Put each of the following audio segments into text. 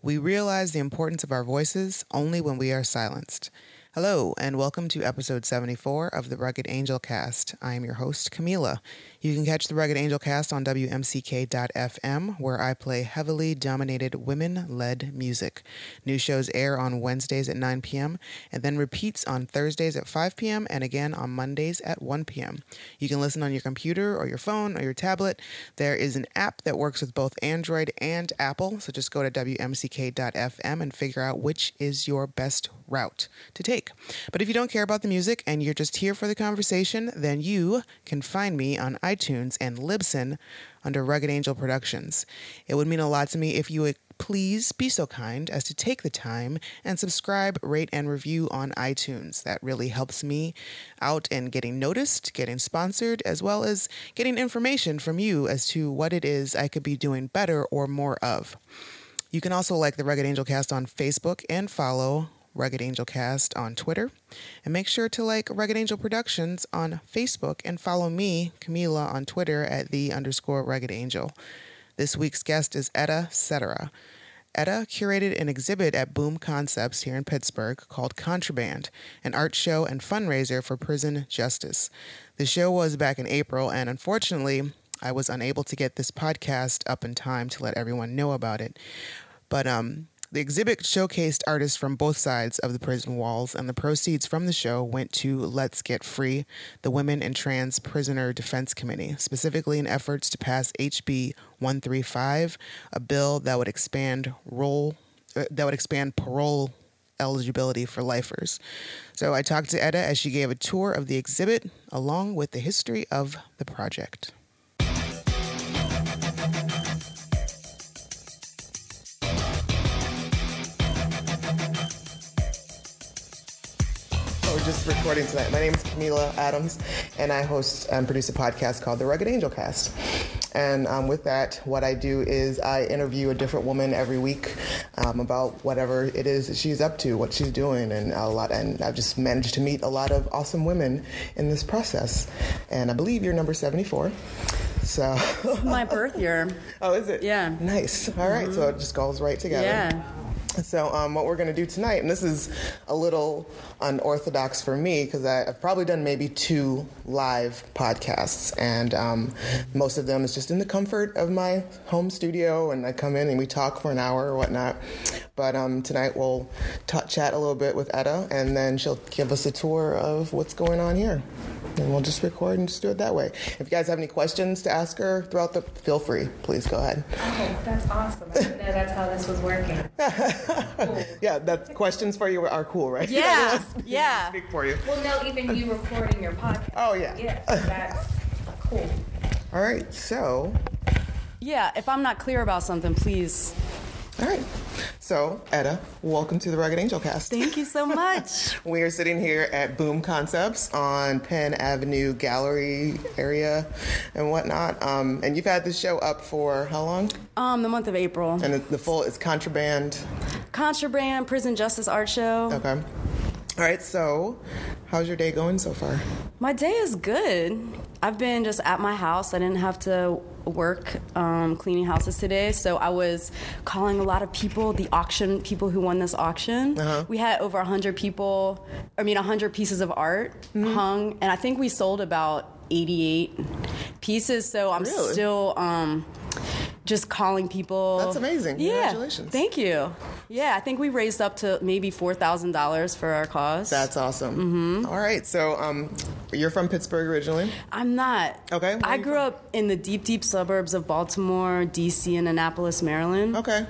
We realize the importance of our voices only when we are silenced. Hello, and welcome to episode 74 of the Rugged Angel Cast. I am your host, Camila. You can catch the Rugged Angel Cast on WMCK.FM, where I play heavily dominated women led music. New shows air on Wednesdays at 9 p.m., and then repeats on Thursdays at 5 p.m., and again on Mondays at 1 p.m. You can listen on your computer or your phone or your tablet. There is an app that works with both Android and Apple, so just go to WMCK.FM and figure out which is your best route to take. But if you don't care about the music and you're just here for the conversation, then you can find me on iTunes and Libsyn under Rugged Angel Productions. It would mean a lot to me if you would please be so kind as to take the time and subscribe, rate, and review on iTunes. That really helps me out in getting noticed, getting sponsored, as well as getting information from you as to what it is I could be doing better or more of. You can also like the Rugged Angel Cast on Facebook and follow Rugged Angel Cast on Twitter. And make sure to like Rugged Angel Productions on Facebook and follow me, Camila, on Twitter at the underscore Rugged Angel. This week's guest is Etta Cetera. Etta curated an exhibit at Boom Concepts here in Pittsburgh called Contraband, an art show and fundraiser for prison justice. The show was back in April, and unfortunately, I was unable to get this podcast up in time to let everyone know about it. But um, the exhibit showcased artists from both sides of the prison walls, and the proceeds from the show went to Let's Get Free, the Women and Trans Prisoner Defense Committee, specifically in efforts to pass HB 135, a bill that would expand role uh, that would expand parole eligibility for lifers. So I talked to Etta as she gave a tour of the exhibit along with the history of the project. Just recording tonight. My name is Camila Adams, and I host and produce a podcast called The Rugged Angel Cast. And um, with that, what I do is I interview a different woman every week um, about whatever it is that she's up to, what she's doing, and a lot. And I've just managed to meet a lot of awesome women in this process. And I believe you're number 74. So my birth year. Oh, is it? Yeah. Nice. All right, mm-hmm. so it just goes right together. Yeah. So, um, what we're going to do tonight, and this is a little unorthodox for me because I've probably done maybe two live podcasts, and um, most of them is just in the comfort of my home studio, and I come in and we talk for an hour or whatnot. But um, tonight we'll t- chat a little bit with Etta, and then she'll give us a tour of what's going on here and we'll just record and just do it that way. If you guys have any questions to ask her throughout the, feel free. Please go ahead. Oh, that's awesome! I didn't know that's how this was working. cool. Yeah, that questions for you are cool, right? Yeah, yeah. Speak for you. Well, no, even you recording your podcast. Oh yeah. Yeah, that's cool. All right, so. Yeah, if I'm not clear about something, please all right. So, Etta, welcome to the Rugged Angel Cast. Thank you so much. we are sitting here at Boom Concepts on Penn Avenue Gallery area and whatnot. Um, and you've had this show up for how long? Um, the month of April. And the, the full is Contraband. Contraband Prison Justice Art Show. Okay. All right, so how's your day going so far? My day is good. I've been just at my house. I didn't have to work um, cleaning houses today, so I was calling a lot of people, the auction people who won this auction. Uh-huh. We had over 100 people, I mean, 100 pieces of art mm-hmm. hung, and I think we sold about 88 pieces, so I'm really? still. Um, just calling people. That's amazing. Yeah. Congratulations. Thank you. Yeah, I think we raised up to maybe $4,000 for our cause. That's awesome. Mm-hmm. All right. So um, you're from Pittsburgh originally? I'm not. Okay. I grew from? up in the deep, deep suburbs of Baltimore, D.C., and Annapolis, Maryland. Okay.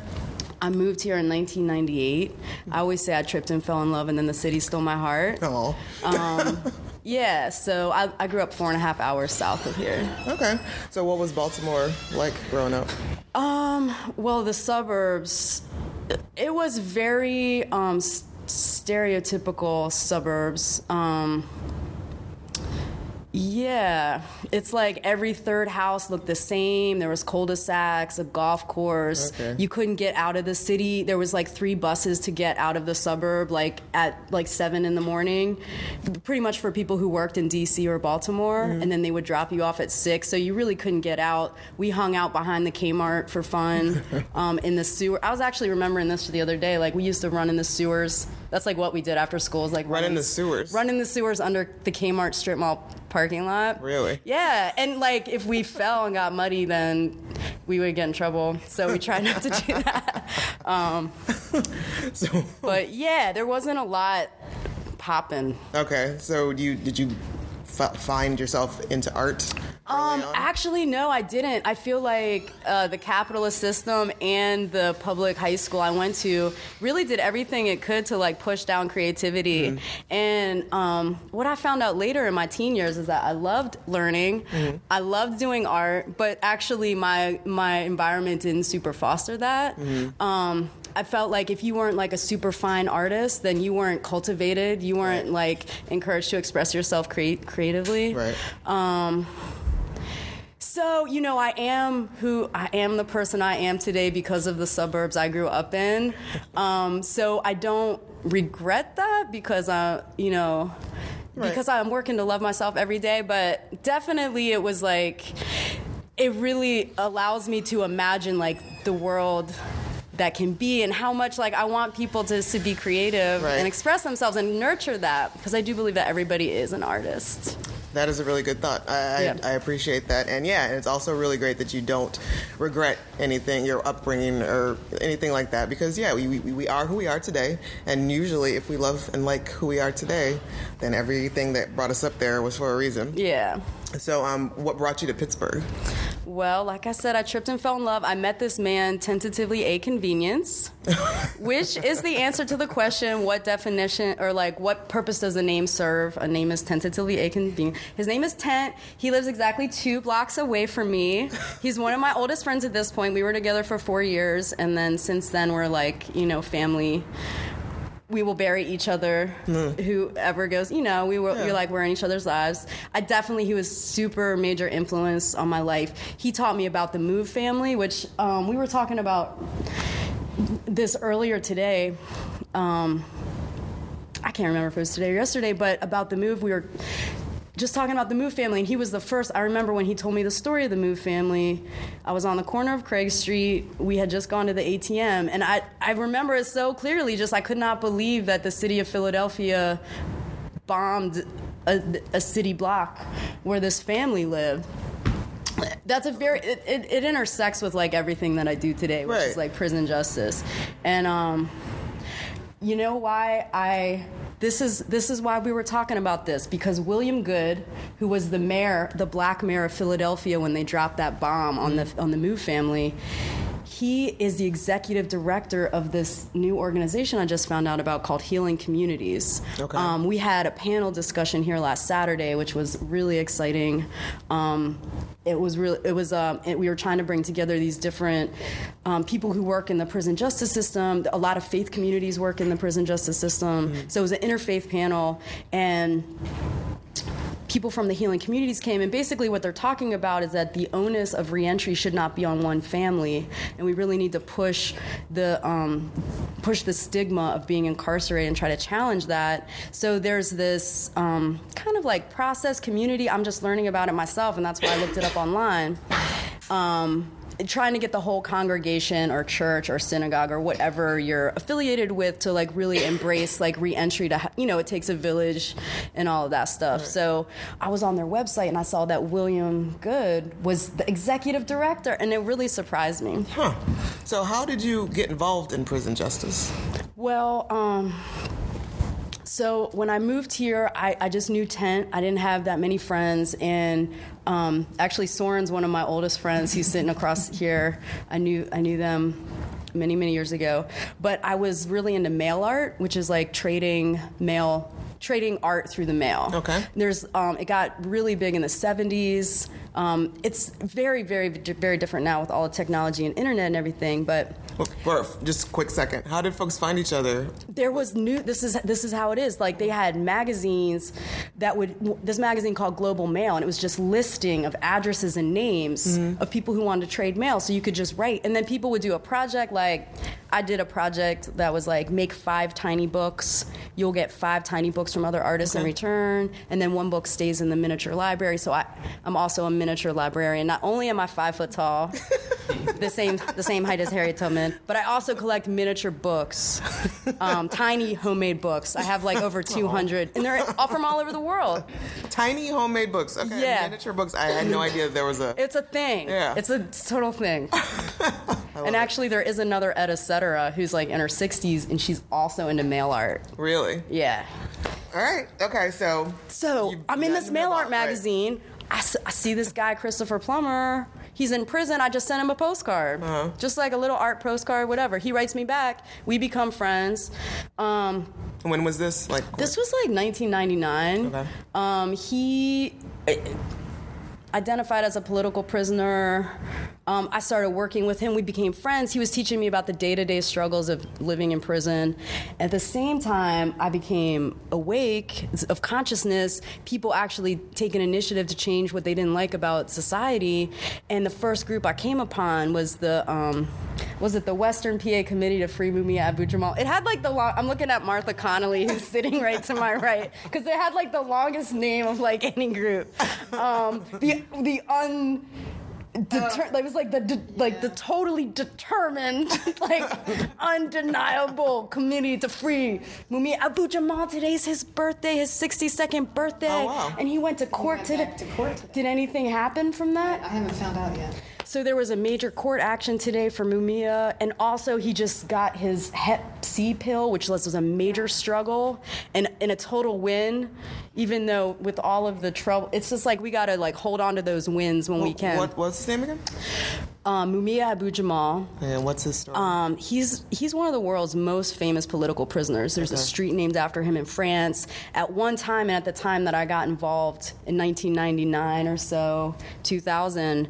I moved here in 1998. I always say I tripped and fell in love, and then the city stole my heart. Oh. Um, Yeah, so I, I grew up four and a half hours south of here. Okay. So what was Baltimore like growing up? Um, well, the suburbs, it was very um, stereotypical suburbs. Um, yeah, it's like every third house looked the same. There was cul-de-sacs, a golf course. Okay. You couldn't get out of the city. There was like three buses to get out of the suburb, like at like seven in the morning, pretty much for people who worked in D.C. or Baltimore, and then they would drop you off at six. So you really couldn't get out. We hung out behind the Kmart for fun, um, in the sewer. I was actually remembering this the other day. Like we used to run in the sewers. That's like what we did after school. Is like Run in the sewers? Run in the sewers under the Kmart strip mall parking lot. Really? Yeah, and like if we fell and got muddy, then we would get in trouble. So we tried not to do that. Um, So but yeah, there wasn't a lot popping. okay, so you did you f- find yourself into art? Um, on? actually, no, I didn't. I feel like uh, the capitalist system and the public high school I went to really did everything it could to like push down creativity. Mm-hmm. And um, what I found out later in my teen years is that I loved learning, Mm-hmm. I loved doing art, but actually my my environment didn't super foster that. Mm-hmm. Um, I felt like if you weren't like a super fine artist, then you weren't cultivated. You weren't like encouraged to express yourself crea- creatively. Right. Um, so, you know, I am who I am the person I am today because of the suburbs I grew up in. Um, so I don't regret that because I, you know, Right. because I'm working to love myself every day. But definitely it was like, it really allows me to imagine like the world that can be and how much like I want people to, to be creative Right. and express themselves and nurture that because I do believe that everybody is an artist. That is a really good thought. I, Yeah. I, I appreciate that, and yeah, and it's also really great that you don't regret anything, your upbringing or anything like that, because yeah, we, we, we are who we are today, and usually if we love and like who we are today, then everything that brought us up there was for a reason. Yeah. So, um, what brought you to Pittsburgh? Well, like I said, I tripped and fell in love. I met this man tentatively a convenience, which is the answer to the question what definition or like what purpose does a name serve? A name is tentatively a convenience. His name is Tent. He lives exactly two blocks away from me. He's one of my oldest friends at this point. We were together for four years, and then since then, we're like, you know, family we will bury each other. Whoever goes, you know, we were Yeah. we're like we're in each other's lives. I definitely he was super major influence on my life. He taught me about the Move family, which um, we were talking about this earlier today. Um, I can't remember if it was today or yesterday, but about the Move, we were just talking about the Move family, and he was the first. I remember when he told me the story of the Move family. I was on the corner of Craig Street. We had just gone to the ATM, and I, I remember it so clearly. Just I could not believe that the city of Philadelphia bombed a, a city block where this family lived. That's a very it, it, it intersects with like everything that I do today, which Right. is like prison justice, and um, you know why I this is this is why we were talking about this because William Goode, who was the mayor, the black mayor of Philadelphia when they dropped that bomb on the on the Move family, he is the executive director of this new organization I just found out about called Healing Communities. Okay. Um, we had a panel discussion here last Saturday, which was really exciting. Um, it was really it was um, it, we were trying to bring together these different um, people who work in the prison justice system. A lot of faith communities work in the prison justice system. So it was an interfaith panel and people from the healing communities came and basically what they're talking about is that the onus of reentry should not be on one family. And we really need to push the um, push the stigma of being incarcerated and try to challenge that. So there's this um, kind of like process community. I'm just learning about it myself and that's why i looked it up online. Um, trying to get the whole congregation or church or synagogue or whatever you're affiliated with to like really embrace like reentry to you know it takes a village and all of that stuff so i was on their website and i saw that william goode was the executive director and it really surprised me Huh. So, how did you get involved in prison justice? Well, um, so when I moved here, I, I just knew Tent. I didn't have that many friends, and um, actually, Soren's one of my oldest friends. He's sitting across here. I knew I knew them many many years ago, but I was really into mail art, which is like trading mail trading art through the mail. Okay. There's um, it got really big in the 70s. Um, it's very, very, very different now with all the technology and internet and everything. But For just a quick second, how did folks find each other? there was new. This is this is how it is. Like they had magazines that would this magazine called Global Mail, and it was just listing of addresses and names of people who wanted to trade mail. So you could just write, and then people would do a project. Like I did a project that was like make five tiny books. You'll get five tiny books from other artists in return, and then one book stays in the miniature library. So I, I'm also a miniature librarian. Not only am I five foot tall, the same the same height as Harriet Tubman, but I also collect miniature books, um, tiny homemade books. I have like over 200, and they're all from all over the world. Tiny homemade books. Okay, Yeah. miniature books. I had no idea there was a. It's a thing. Yeah. It's a total thing. and actually, there is another Etta Cetera who's like in her 60s, and she's also into mail art. Really? Yeah. All right. Okay. So. So You- I'm in this mail art magazine. right. I, s- I see this guy, Christopher Plummer. He's in prison. I just sent him a postcard, Uh-huh. just like a little art postcard, whatever. He writes me back. We become friends. Um, When was this? Like. this was like 1999. Okay. Um, he uh, identified as a political prisoner. Um, I started working with him. We became friends. He was teaching me about the day to day struggles of living in prison. At the same time, I became awake of consciousness, people actually take an initiative to change what they didn't like about society. And the first group I came upon was the. Um, was it the Western PA Committee to Free Mumia Abu Jamal? It had like the long. I'm looking at Martha Connolly, who's sitting right to my right, because it had like the longest name of like any group. Um, the the un. Deter- oh. it was like the de- like the totally determined, like undeniable committee to free Mumia Abu Jamal. Today's his birthday, his 62nd birthday, Oh, wow. and he went to court today. to court today. Did anything happen from that? I haven't found out yet. So there was a major court action today for Mumia, and also he just got his Hep C pill, which was was a major struggle and, and a total win. Even though with all of the trouble, it's just like we gotta like hold on to those wins when we can. What, what's his name again? Um, Mumia Abu Jamal. And what's his story? Um, he's he's one of the world's most famous political prisoners. There's a street named after him in France. At one time, and at the time that I got involved in 1999 or so, 2000,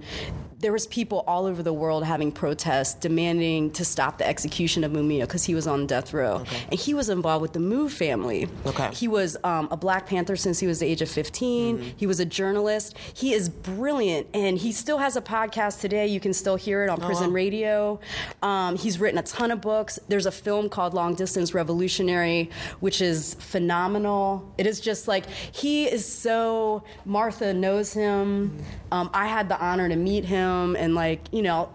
there was people all over the world having protests demanding to stop the execution of Mumia because he was on death row, and he was involved with the Move family. Okay. He was um, a Black Panther since he was the age of 15. He was a journalist. He is brilliant, and he still has a podcast today. You can still hear it on prison radio. Um, he's written a ton of books. There's a film called Long Distance Revolutionary, which is phenomenal. It is just like he is so. Martha knows him. Um, I had the honor to meet him, and like you know,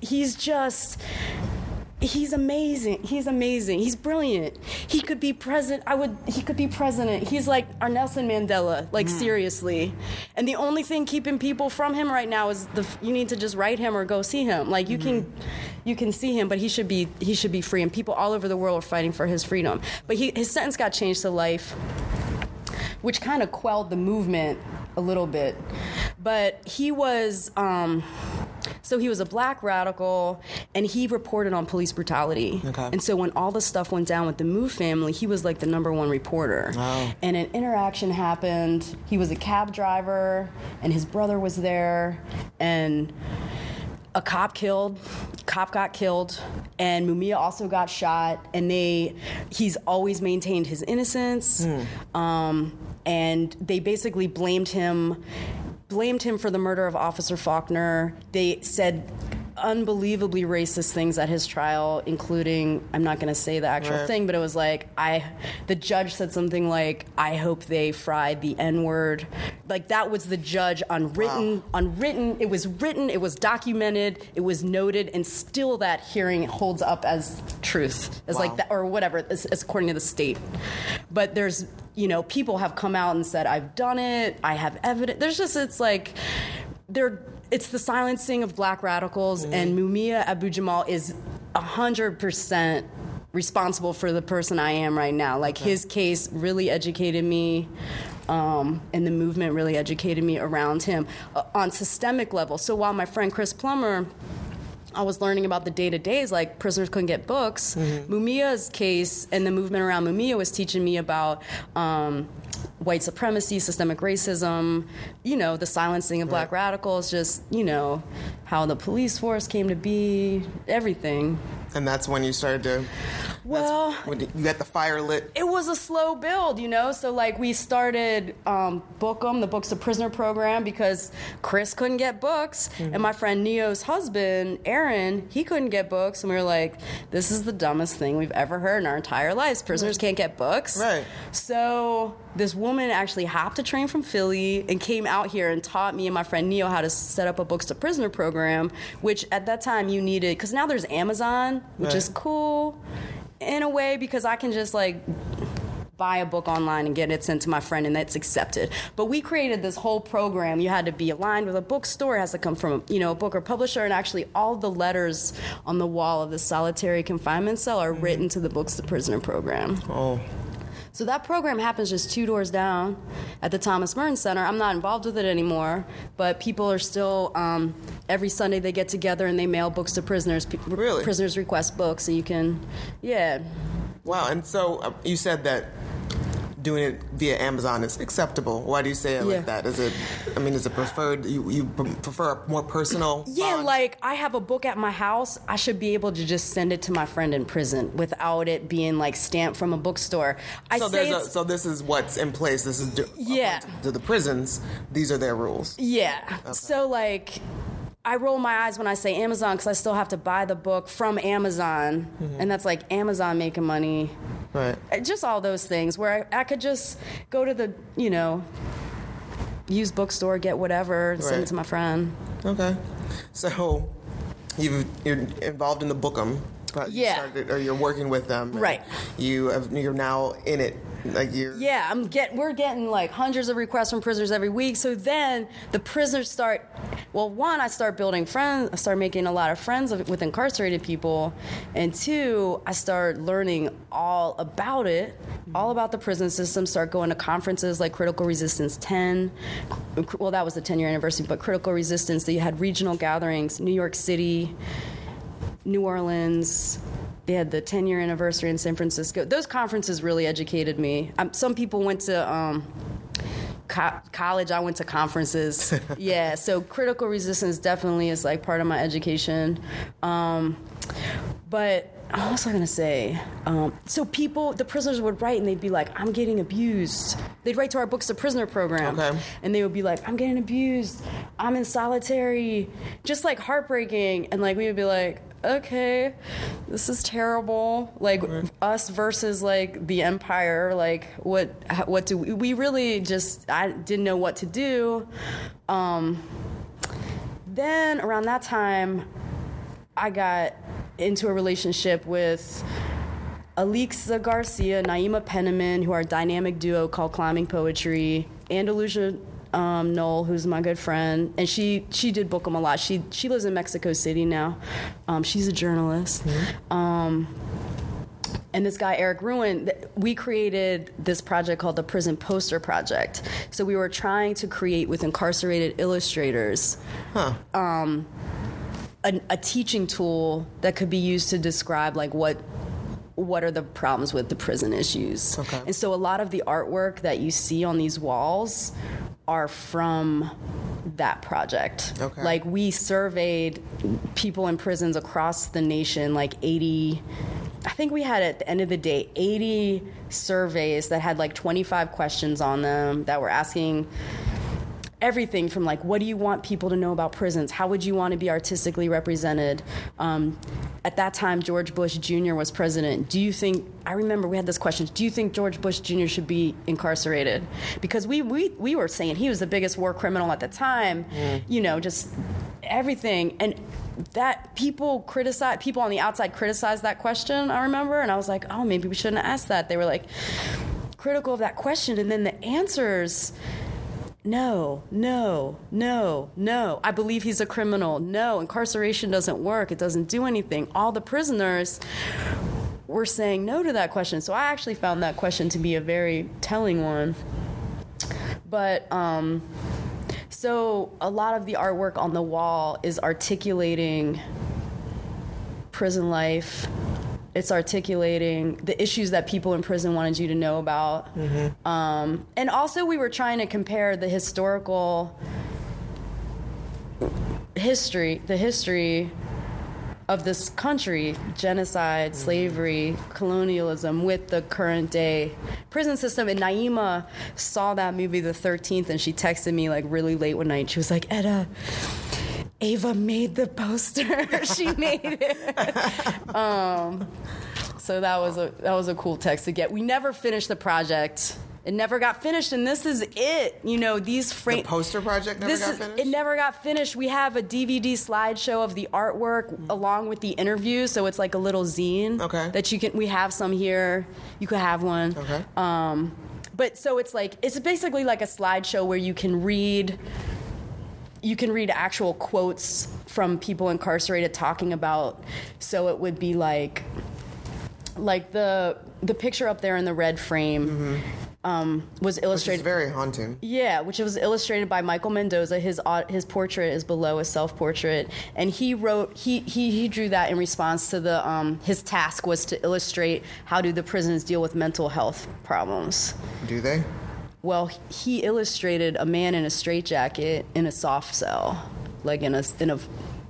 he's just he's amazing. He's amazing. He's brilliant. He could be president. I would. He could be president. He's like our Nelson Mandela. Like mm. seriously. And the only thing keeping people from him right now is the you need to just write him or go see him. Like you can, mm-hmm. you can see him, but he should be he should be free. And people all over the world are fighting for his freedom. But he, his sentence got changed to life which kind of quelled the movement a little bit. But he was, um, so he was a black radical, and he reported on police brutality. Okay. And so when all the stuff went down with the Move family, he was like the number one reporter. Wow. And an interaction happened. He was a cab driver, and his brother was there, and a cop killed cop got killed and mumia also got shot and they he's always maintained his innocence um, and they basically blamed him blamed him for the murder of officer faulkner. They said unbelievably racist things at his trial including i'm not going to say the actual Right. thing but it was like i the judge said something like i hope they fried the n-word like that was the judge unwritten unwritten it was written it was documented it was noted and still that hearing holds up as truth as Wow. like that or whatever as, as according to the state but there's you know people have come out and said i've done it i have evidence there's just it's like they're it's the silencing of black radicals and mumia abu jamal is 100% responsible for the person i am right now. Like his case really educated me um, and the movement really educated me around him uh, on systemic level. So while my friend chris plummer I was learning about the day to days, like prisoners couldn't get books. Mumia's case and the movement around Mumia was teaching me about um, white supremacy, systemic racism, you know, the silencing of black radicals, just, you know, how the police force came to be, everything. And that's when you started to. Well, When you got the fire lit. it was a slow build, you know. So like we started um, Book 'Em, the Books to Prisoner program, because Chris couldn't get books, and my friend Neo's husband Aaron, he couldn't get books, and we were like, "This is the dumbest thing we've ever heard in our entire lives. Prisoners can't get books." Right. So this woman actually hopped a train from Philly and came out here and taught me and my friend Neo how to set up a Books to Prisoner program, which at that time you needed because now there's Amazon, which Right. is cool in a way because I can just like buy a book online and get it sent to my friend and that's accepted. But we created this whole program. You had to be aligned with a bookstore, it has to come from, you know, a book or publisher and actually all the letters on the wall of the solitary confinement cell are mm-hmm. written to the Books the Prisoner program. Oh. So that program happens just two doors down at the Thomas Merton Center. I'm not involved with it anymore, but people are still um, every Sunday they get together and they mail books to prisoners. Pe- Really? Prisoners request books, and you can, yeah, Wow. And so uh, you said that doing it via Amazon is acceptable. Why do you say it Yeah. like that? Is it? I mean, is it preferred? You you prefer a more personal? yeah. bond? Like I have a book at my house, I should be able to just send it to my friend in prison without it being like stamped from a bookstore. I So say there's a, so this is what's in place. This is do- Yeah. to the prisons. These are their rules. Yeah. So like I roll my eyes when I say Amazon because I still have to buy the book from Amazon, and that's like Amazon making money. Right. Uh, Just all those things where I, I could just go to the, you know, used bookstore, get whatever, and send it to my friend. Okay. So you've, you're involved in the Book 'Em. but you Yeah. started- or you're working with them. Right. You have, you're now in it. Like you're. Yeah, I'm get we're getting like hundreds of requests from prisoners every week. So then the prisoners start. Well, one, I start building friends. I start making a lot of friends with incarcerated people, and two, I start learning all about it, all about the prison system. Start going to conferences like Critical Resistance 10. Well, that was the 10 year anniversary, but Critical Resistance. They had regional gatherings, New York City, New Orleans. They had the 10 year anniversary in San Francisco. Those conferences really educated me. Um, some people went to um, co- college, I went to conferences. yeah, so critical resistance definitely is like part of my education. Um, but what was I gonna say? Um, so people, the prisoners would write and they'd be like, "I'm getting abused." They'd write to our books, the prisoner program, Okay. and they would be like, "I'm getting abused. I'm in solitary," just like heartbreaking. And like we would be like, "Okay, this is terrible." Like us versus like the empire. Like what? What do we? We really just I didn't know what to do. Um, then around that time, I got into a relationship with Alixa Garcia, Naima Penniman, who are a dynamic duo called Climbing PoeTree, Andalusia um, Knoll, who's my good friend, and she she did book 'em a lot. She she lives in Mexico City now. Um, she's a journalist. Um, and this guy Erik Ruin, we created this project called the Prison Poster Project. So we were trying to create with incarcerated illustrators um, a, a teaching tool that could be used to describe like what what are the problems with the prison issues. Okay. And so a lot of the artwork that you see on these walls are from that project. Okay. Like we surveyed people in prisons across the nation, like 80 I think we had at the end of the day 80 surveys that had like 25 questions on them that were asking everything from like what do you want people to know about prisons? How would you want to be artistically represented? Um, at that time george bush jr was president. Do you think i remember we had this question do you think george bush jr should be incarcerated? Because we we, we were saying he was the biggest war criminal at the time you know just everything. And that people criticize people on the outside criticized that question i remember and i was like oh maybe we shouldn't asked that. They were like critical of that question. And then the answers no, no, no, no. I believe he's a criminal. No, incarceration doesn't work. It doesn't do anything. All the prisoners were saying no to that question. So I actually found that question to be a very telling one. But um, so a lot of the artwork on the wall is articulating prison life. It's articulating the issues that people in prison wanted you to know about. Um, and also, we were trying to compare the historical history, the history of this country genocide, slavery, colonialism with the current day prison system. And Naima saw that movie, The 13th, and she texted me like really late one night. She was like, Etta, Ava made the poster. she made it. um, so that was a that was a cool text to get. We never finished the project. It never got finished, and this is it. You know, these The frame poster project never this got is, finished. It never got finished. We have a DVD slideshow of the artwork along with the interview, so it's like a little zine. Okay. That you can. We have some here. You could have one. Okay. Um, but so it's like it's basically like a slideshow where you can read. You can read actual quotes from people incarcerated talking about. So it would be like, like the the picture up there in the red frame. Um, was Which illustrated is very haunting. yeah, which was illustrated by Michael Mendoza. His au- his portrait is below a self portrait, and he wrote he, he he drew that in response to the um, his task was to illustrate how do the prisons deal with mental health problems. Do they? Well, he illustrated a man in a straitjacket in a soft cell, like in a in a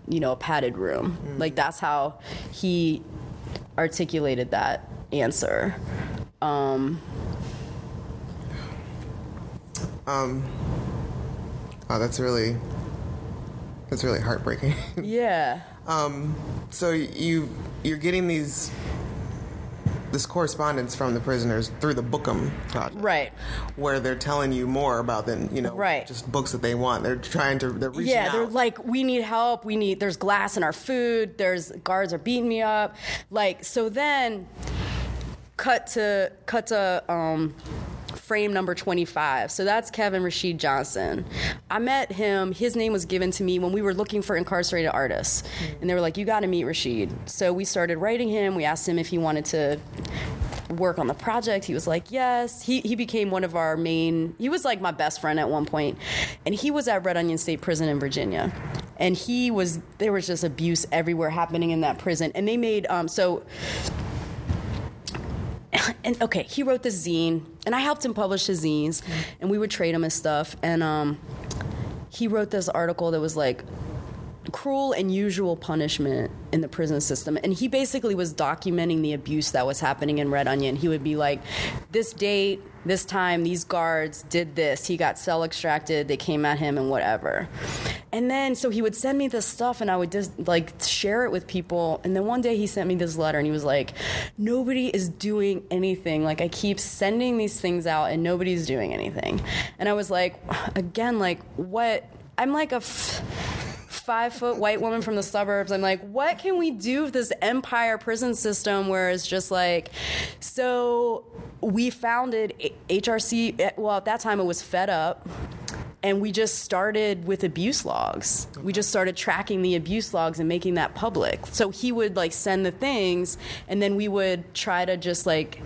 you know a padded room. Like that's how he articulated that answer. Um, Oh, that's really that's really heartbreaking. yeah. Um, so you you're getting these this correspondence from the prisoners through the Book 'Em project, Right. Where they're telling you more about than you know, Right. Just books that they want. They're trying to they're reaching out. yeah, out. they're like, we need help. We need. There's glass in our food. There's guards are beating me up. Like so. Then, cut to cut to um, frame number 25. So that's Kevin Rashid Johnson. I met him. His name was given to me when we were looking for incarcerated artists, and they were like, "You got to meet Rashid." So we started writing him. We asked him if he wanted to work on the project. He was like, yes. He, he became one of our main, he was like my best friend at one point. And he was at Red Onion State Prison in Virginia. And he was, there was just abuse everywhere happening in that prison. And they made, um, so, and okay, he wrote this zine, and I helped him publish his zines, and we would trade him his stuff. And um, he wrote this article that was like, cruel and usual punishment in the prison system. And he basically was documenting the abuse that was happening in Red Onion. He would be like, this date, this time, these guards did this. He got cell extracted, they came at him, and whatever. And then, so he would send me this stuff, and I would just like share it with people. And then one day he sent me this letter, and he was like, Nobody is doing anything. Like, I keep sending these things out, and nobody's doing anything. And I was like, Again, like, what? I'm like a. F- five foot white woman from the suburbs. I'm like, what can we do with this empire prison system where it's just like, so we founded HRC, well, at that time it was Fed Up. And we just started with abuse logs. We just started tracking the abuse logs and making that public. So he would like send the things, and then we would try to just like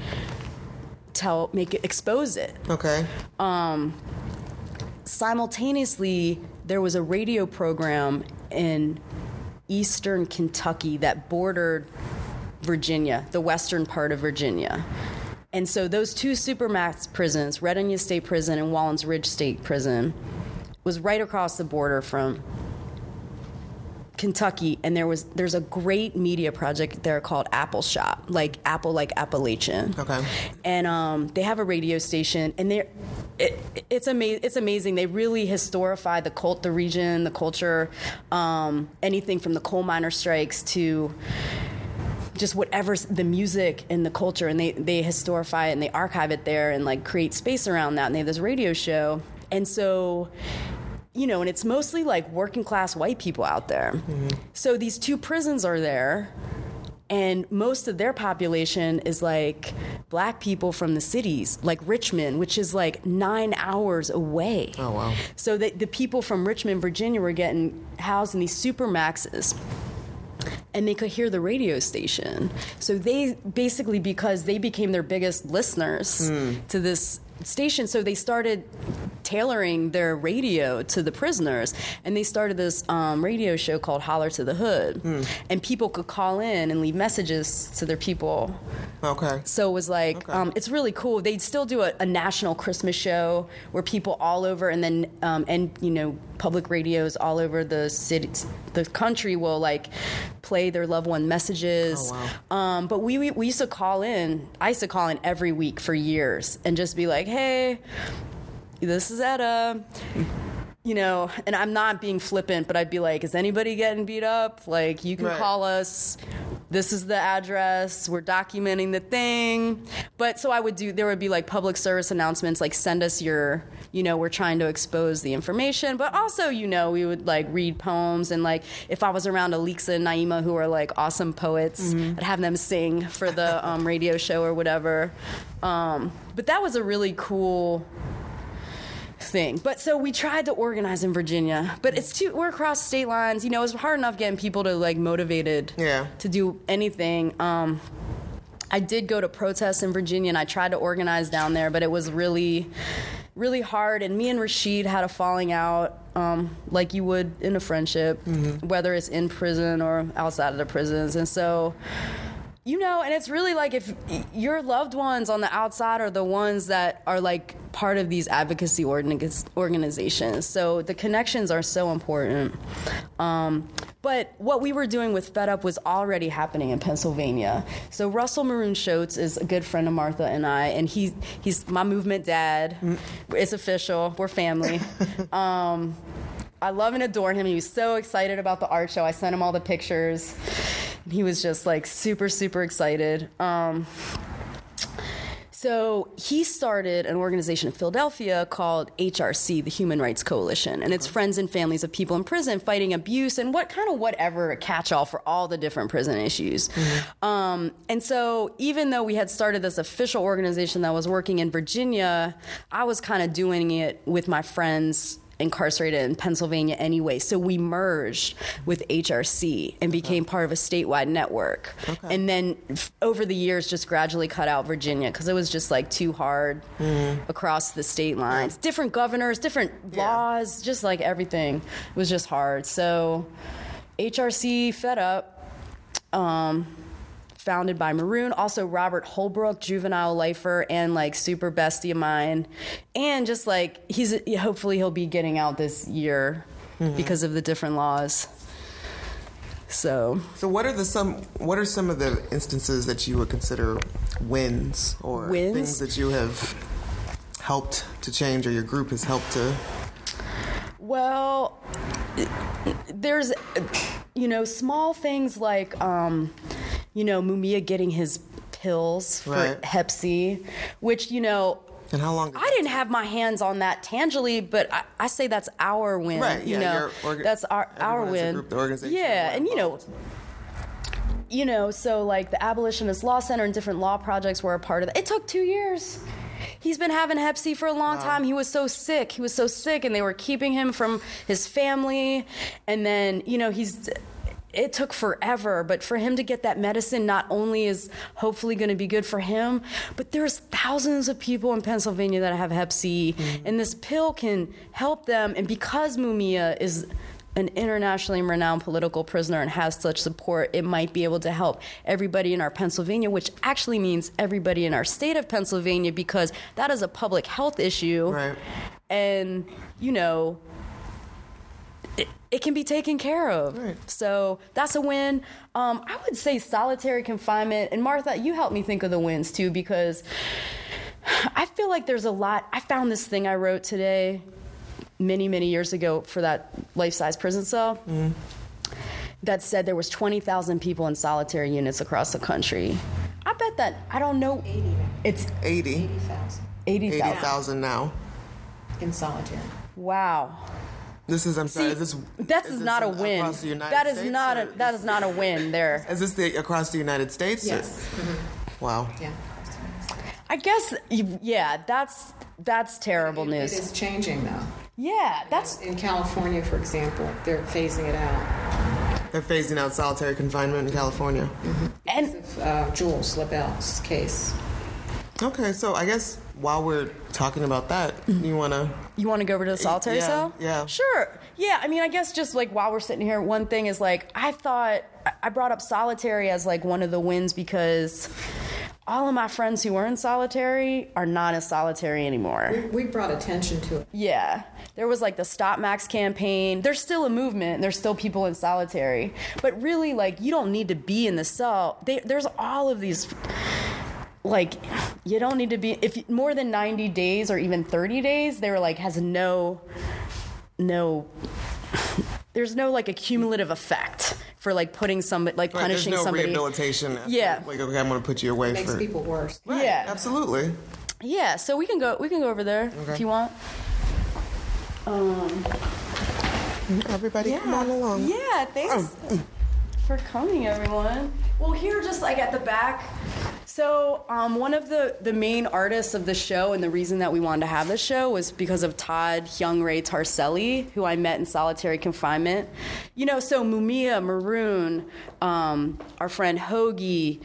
tell, make it, expose it okay. Um, simultaneously, there was a radio program in eastern Kentucky that bordered Virginia, the western part of Virginia. And so those two supermax prisons, Red Onion State Prison and Wallens Ridge State Prison, was right across the border from Kentucky, and there was there's a great media project there called Appalshop, like Apple, like Appalachian. Okay. And um, they have a radio station, and they're it, it's amazing. It's amazing. They really historify the cult, the region, the culture, um, anything from the coal miner strikes to just whatever's the music and the culture and they, they historify it and they archive it there and like create space around that and they have this radio show and so you know and it's mostly like working class white people out there so these two prisons are there and most of their population is like black people from the cities like richmond which is like nine hours away Oh wow. so the, the people from Richmond, Virginia were getting housed in these supermaxes. And they could hear the radio station. So they basically, because they became their biggest listeners hmm. to this station, so they started tailoring their radio to the prisoners. And they started this um, radio show called Holler to the Hood. And people could call in and leave messages to their people. Okay. So it was like, Okay. um, it's really cool. They'd still do a, a national Christmas show where people all over, and then um, and you know public radios all over the city, the country will like play their loved one messages. Oh, um, but we, we we used to call in. I used to call in every week for years and just be like, hey, this is Etta. You know, and I'm not being flippant, but I'd be like, is anybody getting beat up? Like, you can Right. call us. This is the address. We're documenting the thing. But so I would do, there would be like public service announcements, like send us your, you know, we're trying to expose the information. But also, you know, we would like read poems. And like, if I was around Alixa and Naima, who are like awesome poets, I'd have them sing for the um, radio show or whatever. Um, but that was a really cool thing. But so we tried to organize in Virginia, but it's too we're across state lines. You know, it's hard enough getting people to like motivated Yeah. to do anything. Um, I did go to protests in Virginia and I tried to organize down there, but it was really, really hard. And me and Rashid had a falling out, um, like you would in a friendship, whether it's in prison or outside of the prisons. And so, you know, and it's really like if your loved ones on the outside are the ones that are like part of these advocacy organizations. So the connections are so important. Um, but what we were doing with Fed Up was already happening in Pennsylvania. So Russell Maroon Shoatz is a good friend of Martha and I, and he he's my movement dad. It's official. We're family. um, I love and adore him. He was so excited about the art show. I sent him all the pictures. And he was just like super, super excited. Um, so he started an organization in Philadelphia called HRC, the Human Rights Coalition, and it's friends and families of people in prison fighting abuse and what kind of whatever catch-all for all the different prison issues. Um, and so even though we had started this official organization that was working in Virginia, I was kind of doing it with my friends incarcerated in Pennsylvania anyway. So we merged with HRC and became part of a statewide network. And then f- over the years, just gradually cut out Virginia because it was just like too hard across the state lines. Different governors, different Yeah. laws, just like everything it was just hard. So HRC fed up. Um, founded by Maroon, also Robert Holbrook, juvenile lifer, and like super bestie of mine, and just like he's hopefully he'll be getting out this year because of the different laws. So So what are the some what are some of the instances that you would consider wins or Wins? things that you have helped to change or your group has helped to Well, there's, you know, small things like, um, you know, Mumia getting his pills for Right. Hep C, which, you know, and how long I didn't have my hands on that tangibly, but I, I say that's our win. Right, you yeah, know, your orga- that's our our everyone as a win. group, organization, yeah, and you know, you know, so like the Abolitionist Law Center and different law projects were a part of that. It took two years. He's been having Hep C for a long time. He was so sick. He was so sick, and they were keeping him from his family. And then, you know, he's. It took forever, but for him to get that medicine not only is hopefully going to be good for him, but there's thousands of people in Pennsylvania that have Hep C, mm-hmm. and this pill can help them. And because Mumia is an internationally renowned political prisoner and has such support, it might be able to help everybody in our Pennsylvania, which actually means everybody in our state of Pennsylvania because that is a public health issue. Right. And, you know, it, it can be taken care of. Right. So that's a win. Um, I would say solitary confinement. And Martha, you helped me think of the wins too because I feel like there's a lot. I found this thing I wrote today many, many years ago for that life size prison cell that said there was 20,000 people in solitary units across the country. I bet that, I don't know. 80 now. It's 80 80,000 80,000. 80,000 now. in solitary. Wow. This is I'm sorry. See, is this that is is this not a win. Across the United That is States, not a or that is not a win there. Is this the across the United States? or- Yes. Wow. Yeah. I guess yeah, that's that's terrible It news. is changing though. Yeah, that's In California, for example, they're phasing it out. They're phasing out solitary confinement in California. and Of, uh, Jules Lobel's case. Okay, so I guess while we're talking about that, mm-hmm. you want to? You want to go over to the solitary Yeah, cell? yeah. Sure. Yeah, I mean, I guess just like while we're sitting here, one thing is like, I thought, I- I brought up solitary as like one of the wins because all of my friends who were in solitary are not in solitary anymore. We brought attention to it. Yeah. There was like the Stop Max campaign. There's still a movement. There's still people in solitary. But really, like, you don't need to be in the cell. They, there's all of these. Like, you don't need to be. If more than 90 days or even 30 days, they were like, has no. No. There's no like accumulative effect for like putting somebody, like Right, there's punishing no somebody. rehabilitation. after, Yeah. Like, okay, I'm going to put you away It makes for. people worse. Right, Yeah. Absolutely. Yeah, so we can go. We can go over there if you want. Um, Everybody, come on along. Yeah, thanks for coming, everyone. Well, here, just like at the back. So, um, one of the, the main artists of the show, and the reason that we wanted to have this show was because of Todd Hyung Ray Tarselli, who I met in solitary confinement. You know, so Mumia, Maroon, um, our friend Hoagie,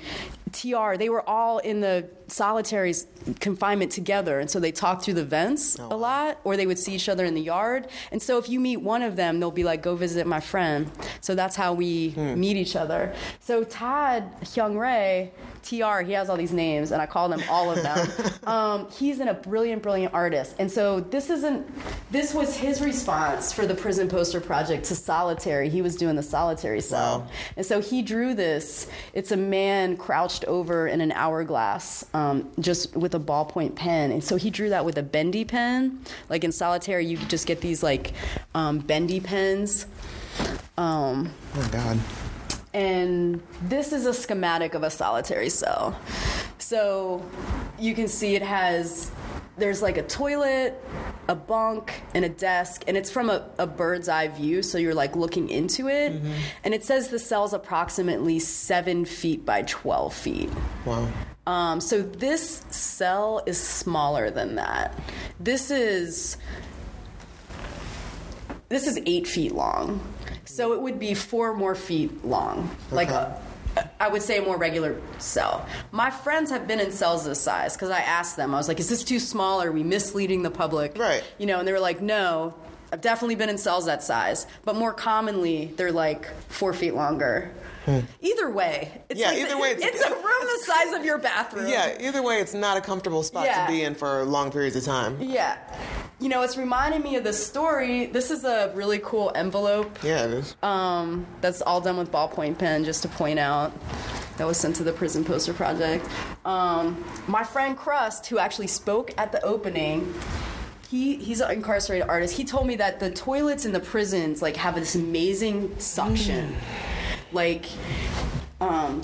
TR, they were all in the solitary confinement together. And so they talked through the vents a lot, or they would see each other in the yard. And so if you meet one of them, they'll be like, go visit my friend. So that's how we meet each other. So Todd Hyung Ray, TR, he has all these names, and I call them all of them. um, he's in a brilliant, brilliant artist. And so this isn't, this was his response for the prison poster project to solitary. He was doing the solitary cell. Wow. And so he drew this. It's a man crouched over in an hourglass, um, just with a ballpoint pen. And so he drew that with a bendy pen. Like in solitary, you could just get these like um, bendy pens. Um, Oh, God. and this is a schematic of a solitary cell. So you can see it has there's like a toilet, a bunk, and a desk, and it's from a, a bird's eye view, so you're like looking into it. And it says the cell's approximately seven feet by 12 feet. Wow. Um, so this cell is smaller than that. This is this is eight feet long. So it would be four more feet long, like a, I would say a more regular cell. My friends have been in cells this size because I asked them. I was like, "Is this too small? Are we misleading the public?" Right. You know, and they were like, "No." I've definitely been in cells that size, but more commonly they're like four feet longer. Either way, it's Hmm. Yeah, like either the- way, it's- it's a room the size of your bathroom. Yeah, either way, it's not a comfortable spot Yeah. to be in for long periods of time. Yeah. You know, it's reminding me of this story. This is a really cool envelope Yeah, it is. um, that's all done with ballpoint pen, just to point out. That was sent to the Prison Poster Project. Um, my friend Crust, who actually spoke at the opening, he, he's an incarcerated artist. He told me that the toilets in the prisons like have this amazing suction, like, um,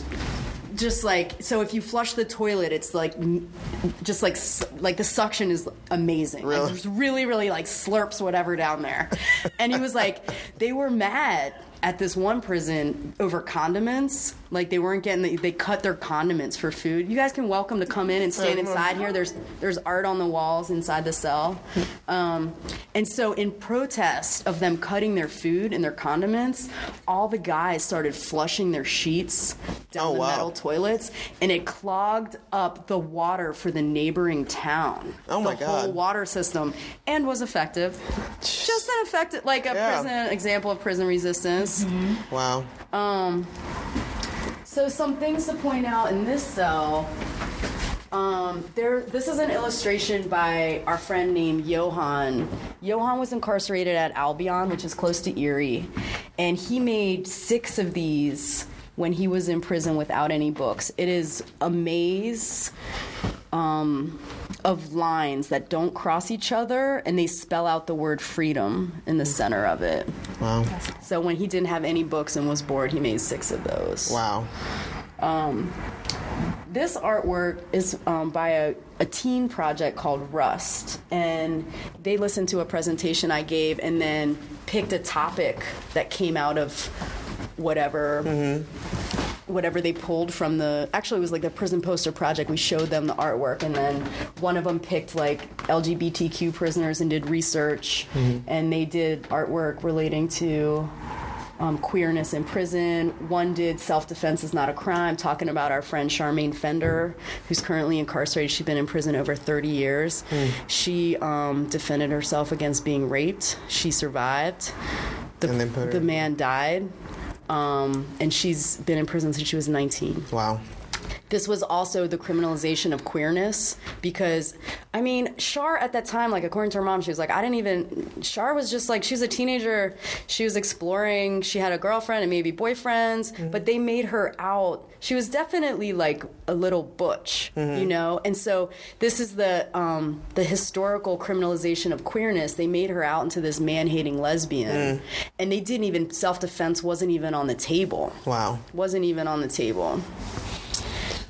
just like so. If you flush the toilet, it's like just like like the suction is amazing. Like, Really? there's really really like slurps whatever down there. And he was like, they were mad at this one prison over condiments. Like they weren't getting, the, they cut their condiments for food. You guys can welcome to come in and stand inside here. There's there's art on the walls inside the cell. Um, and so in protest of them cutting their food and their condiments, all the guys started flushing their sheets down Oh, the wow. metal toilets, and it clogged up the water for the neighboring town. Oh, my the whole God. water system, and was effective. Just an effective, like a Yeah. prison example of prison resistance. Wow. Um, so some things to point out in this cell. Um, there, this is an illustration by our friend named Johan. Johan was incarcerated at Albion, which is close to Erie, and he made six of these when he was in prison without any books. It is a maze um, of lines that don't cross each other, and they spell out the word freedom in the center of it. Wow. So when he didn't have any books and was bored, he made six of those. Wow. Um, this artwork is um, by a, a teen project called Rust, and they listened to a presentation I gave and then picked a topic that came out of whatever. Whatever they pulled from the actually it was like the prison poster project. We showed them the artwork, and then one of them picked like LGBTQ prisoners and did research, and they did artwork relating to um, queerness in prison. One did Self Defense is Not a Crime, talking about our friend Charmaine Pfender, who's currently incarcerated. She's been in prison over 30 years. Hmm. She um, defended herself against being raped. She survived. The, And they put her- the man died. Um, and she's been in prison since she was 19 Wow. This was also the criminalization of queerness because I mean, Shar at that time, like according to her mom, she was like, I didn't even Shar was just like she was a teenager, she was exploring, she had a girlfriend and maybe boyfriends, mm-hmm. but they made her out. She was definitely like a little butch, mm-hmm. you know? And so this is the um the historical criminalization of queerness. They made her out into this man-hating lesbian. Mm. And they didn't even self-defense wasn't even on the table Wow. wasn't even on the table.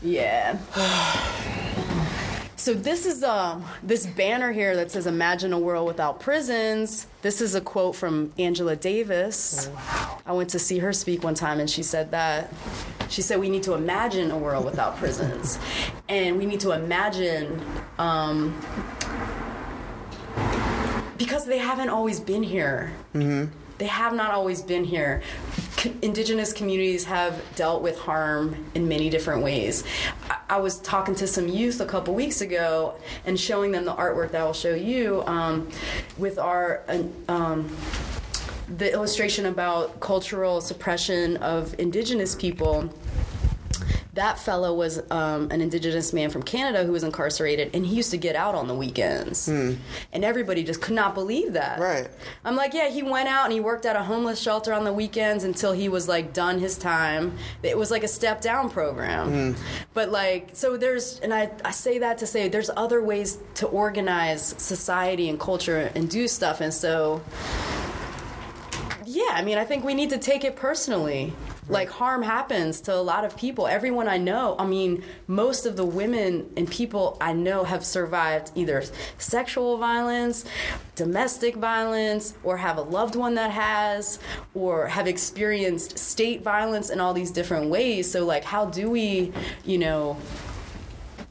Yeah. So this is um this banner here that says "Imagine a world without prisons." This is a quote from Angela Davis. I went to see her speak one time, and she said that. She said we need to imagine a world without prisons, and we need to imagine um, because they haven't always been here. They have not always been here. Indigenous communities have dealt with harm in many different ways. I, I was talking to some youth a couple weeks ago and showing them the artwork that I'll show you um, with our. Um, the illustration about cultural suppression of indigenous people that fellow was um, an indigenous man from Canada who was incarcerated, and he used to get out on the weekends. And everybody just could not believe that. Right. I'm like, yeah, he went out and he worked at a homeless shelter on the weekends until he was like done his time. It was like a step down program. But like, so there's, and I, I say that to say there's other ways to organize society and culture and do stuff. And so, yeah, I mean, I think we need to take it personally. Like, harm happens to a lot of people. Everyone I know, I mean, most of the women and people I know have survived either sexual violence, domestic violence, or have a loved one that has, or have experienced state violence in all these different ways. So, like, how do we, you know,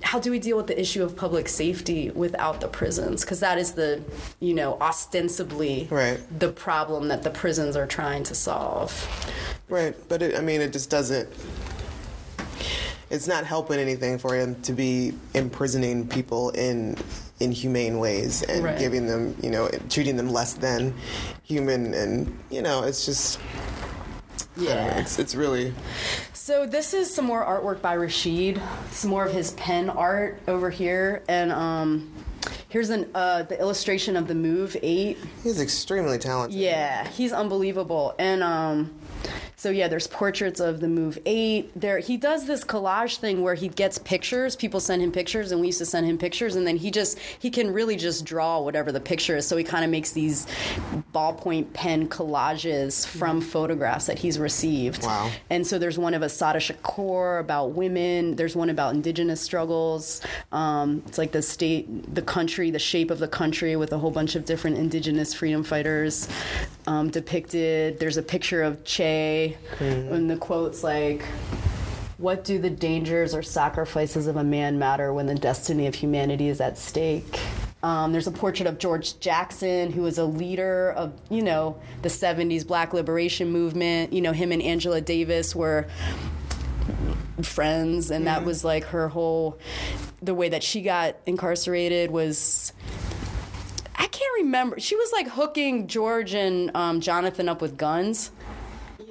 how do we deal with the issue of public safety without the prisons? Because that is the, you know, ostensibly Right. the problem that the prisons are trying to solve. Right, but it, I mean, it just doesn't. It's not helping anything for him to be imprisoning people in inhumane ways and Right. giving them, you know, treating them less than human, and you know, it's just. Know, Yeah. it's it's really So this is some more artwork by Rashid. Some more of his pen art over here, and um, here's an uh, the illustration of the Move Eight. he's extremely talented. Yeah, he's unbelievable. And um so yeah, there's portraits of the Move Eight. There he does this collage thing where he gets pictures. People send him pictures, and we used to send him pictures, and then he just he can really just draw whatever the picture is. So he kind of makes these ballpoint pen collages from photographs that he's received. Wow. And so there's one of Assata Shakur about women. There's one about indigenous struggles. Um, it's like the state, the country, the shape of the country with a whole bunch of different indigenous freedom fighters um, depicted. There's a picture of Che, and the quote's like, what do the dangers or sacrifices of a man matter when the destiny of humanity is at stake? Um, there's a portrait of George Jackson, who was a leader of, you know, the 70s Black Liberation Movement. You know, him and Angela Davis were friends, and that was like her whole, the way that she got incarcerated was. I can't remember. She was like hooking George and um, Jonathan up with guns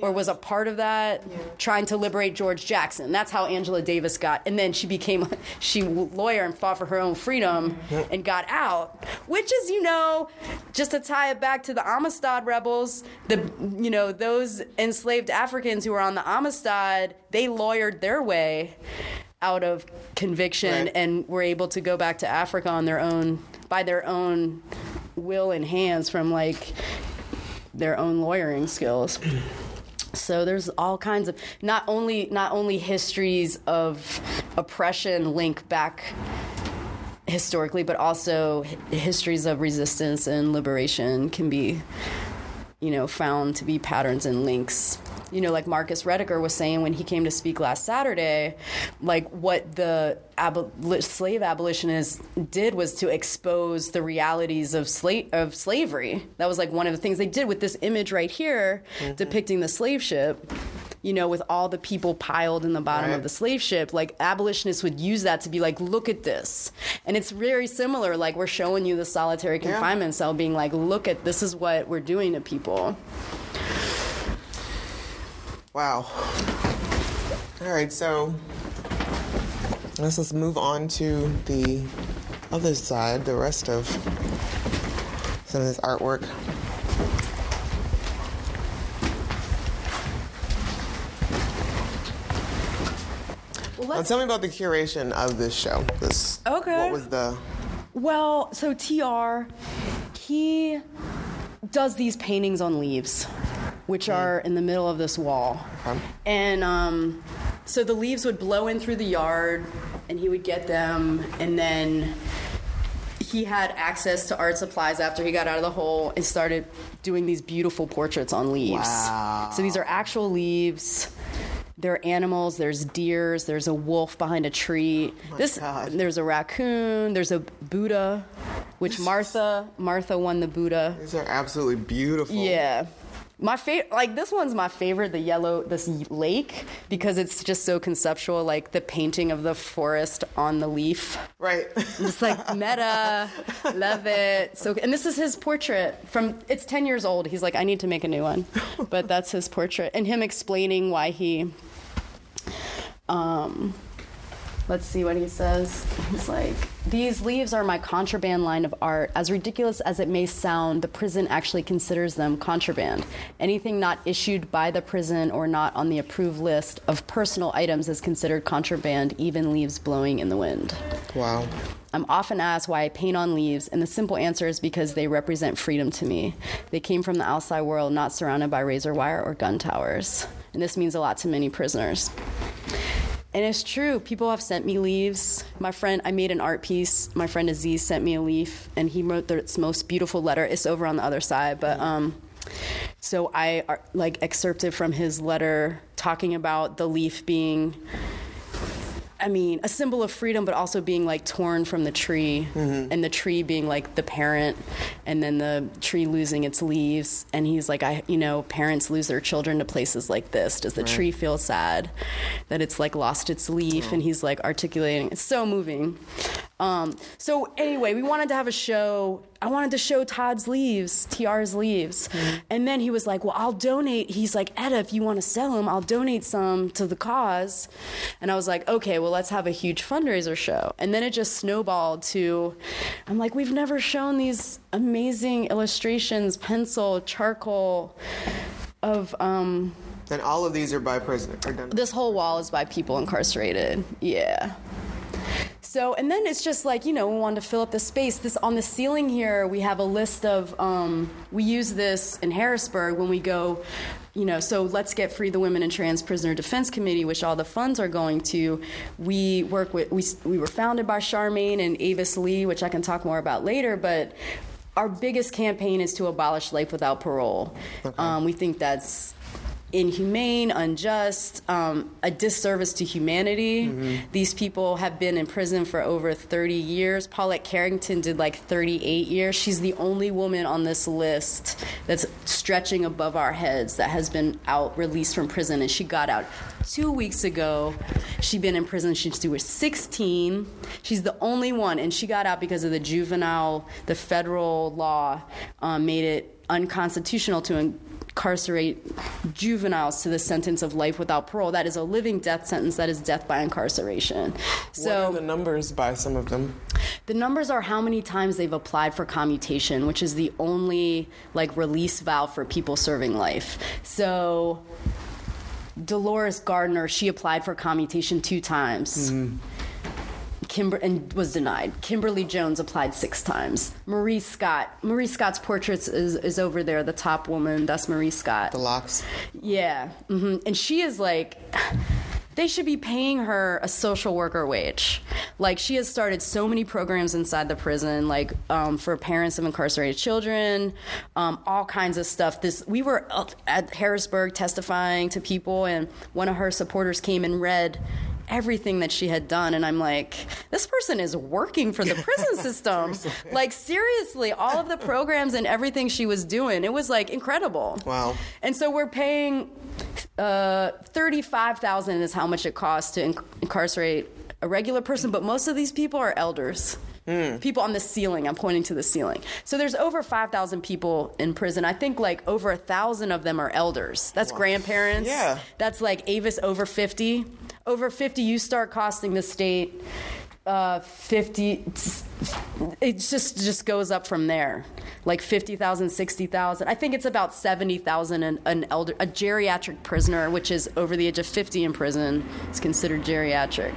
or was a part of that trying to liberate george jackson. That's how angela davis got and then she became she lawyer and fought for her own freedom and got out which is you know just to tie it back to the amistad rebels the you know those enslaved africans who were on the amistad they lawyered their way out of conviction Right. and were able to go back to africa on their own by their own will and hands from like their own lawyering skills so there's all kinds of not only not only histories of oppression link back historically but also histories of resistance and liberation can be you know found to be patterns and links you know, like Marcus Rediker was saying when he came to speak last Saturday, like what the abol- slave abolitionists did was to expose the realities of slave of slavery. That was like one of the things they did with this image right here mm-hmm. depicting the slave ship you know, with all the people piled in the bottom right. of the slave ship, like abolitionists would use that to be like, look at this. And it's very similar. Like, we're showing you the solitary confinement yeah. cell being like, look at this is what we're doing to people. Wow. All right, so let's just move on to the other side, the rest of some of this artwork. Well, now tell me about the curation of this show. This okay. What was the? Well, so Tr, he does these paintings on leaves which are in the middle of this wall. Okay. And um, so the leaves would blow in through the yard, and he would get them, and then he had access to art supplies after he got out of the hole and started doing these beautiful portraits on leaves. Wow. So these are actual leaves. There are animals. There's deers. There's a wolf behind a tree. Oh this God. there's a raccoon. There's a Buddha, which Martha Martha won the Buddha. These are absolutely beautiful. Yeah. My favorite, like this one's my favorite, the yellow, this lake, because it's just so conceptual, like the painting of the forest on the leaf. Right. It's like meta, love it. So, and this is his portrait from. It's ten years old. He's like, I need to make a new one, but that's his portrait, and him explaining why he. Um, let's see what he says. He's like, These leaves are my contraband line of art. As ridiculous as it may sound, the prison actually considers them contraband. Anything not issued by the prison or not on the approved list of personal items is considered contraband, even leaves blowing in the wind. Wow. I'm often asked why I paint on leaves, and the simple answer is because they represent freedom to me. They came from the outside world, not surrounded by razor wire or gun towers. And this means a lot to many prisoners. And it's true. People have sent me leaves. My friend, I made an art piece. My friend Aziz sent me a leaf, and he wrote the most beautiful letter. It's over on the other side, but um, so I like excerpted from his letter talking about the leaf being I mean, a symbol of freedom, but also being like torn from the tree, mm-hmm. and the tree being like the parent, and then the tree losing its leaves. And he's like, I, you know, parents lose their children to places like this. Does the right. tree feel sad that it's like lost its leaf? Oh. And he's like articulating. It's so moving. Um, so anyway, we wanted to have a show. I wanted to show Todd's leaves, TR's leaves, mm-hmm. and then he was like, "Well, I'll donate." He's like, "Etta, if you want to sell them, I'll donate some to the cause." And I was like, "Okay, well, let's have a huge fundraiser show." And then it just snowballed to, I'm like, "We've never shown these amazing illustrations, pencil, charcoal, of." Um, and all of these are by prisoners. This whole wall is by people incarcerated. Yeah. So, and then it's just like, you know, we wanted to fill up the space. This on the ceiling here, we have a list of, um, we use this in Harrisburg when we go, you know, so let's get free the women and trans prisoner defense committee, which all the funds are going to. We work with, we, we were founded by Charmaine and Avis Lee, which I can talk more about later, but our biggest campaign is to abolish life without parole. Okay. Um, we think that's inhumane, unjust, um, a disservice to humanity. Mm-hmm. These people have been in prison for over 30 years. Paulette Carrington did like 38 years. She's the only woman on this list that's stretching above our heads that has been out released from prison, and she got out two weeks ago. She'd been in prison since she was 16. She's the only one, and she got out because of the juvenile, the federal law um, made it unconstitutional to incarcerate juveniles to the sentence of life without parole. That is a living death sentence. That is death by incarceration. So, the numbers by some of them? The numbers are how many times they've applied for commutation, which is the only like release valve for people serving life. So Dolores Gardner, she applied for commutation two times. Mm-hmm. Kimber and was denied. Kimberly Jones applied six times. Marie Scott. Marie Scott's portraits is, is over there. The top woman. That's Marie Scott. The locks. Yeah, mm-hmm. and she is like. they should be paying her a social worker wage. Like she has started so many programs inside the prison, like um, for parents of incarcerated children, um, all kinds of stuff. This we were at Harrisburg testifying to people, and one of her supporters came and read everything that she had done and i'm like this person is working for the prison system like seriously all of the programs and everything she was doing it was like incredible Wow. and so we're paying uh, 35000 is how much it costs to inc- incarcerate a regular person but most of these people are elders People on the ceiling. I'm pointing to the ceiling. So there's over 5,000 people in prison. I think like over a thousand of them are elders. That's grandparents. Yeah. That's like Avis over 50. Over 50, you start costing the state uh, 50. It just just goes up from there, like 50,000, 60,000. I think it's about 70,000 an, an elder, a geriatric prisoner, which is over the age of 50 in prison, is considered geriatric.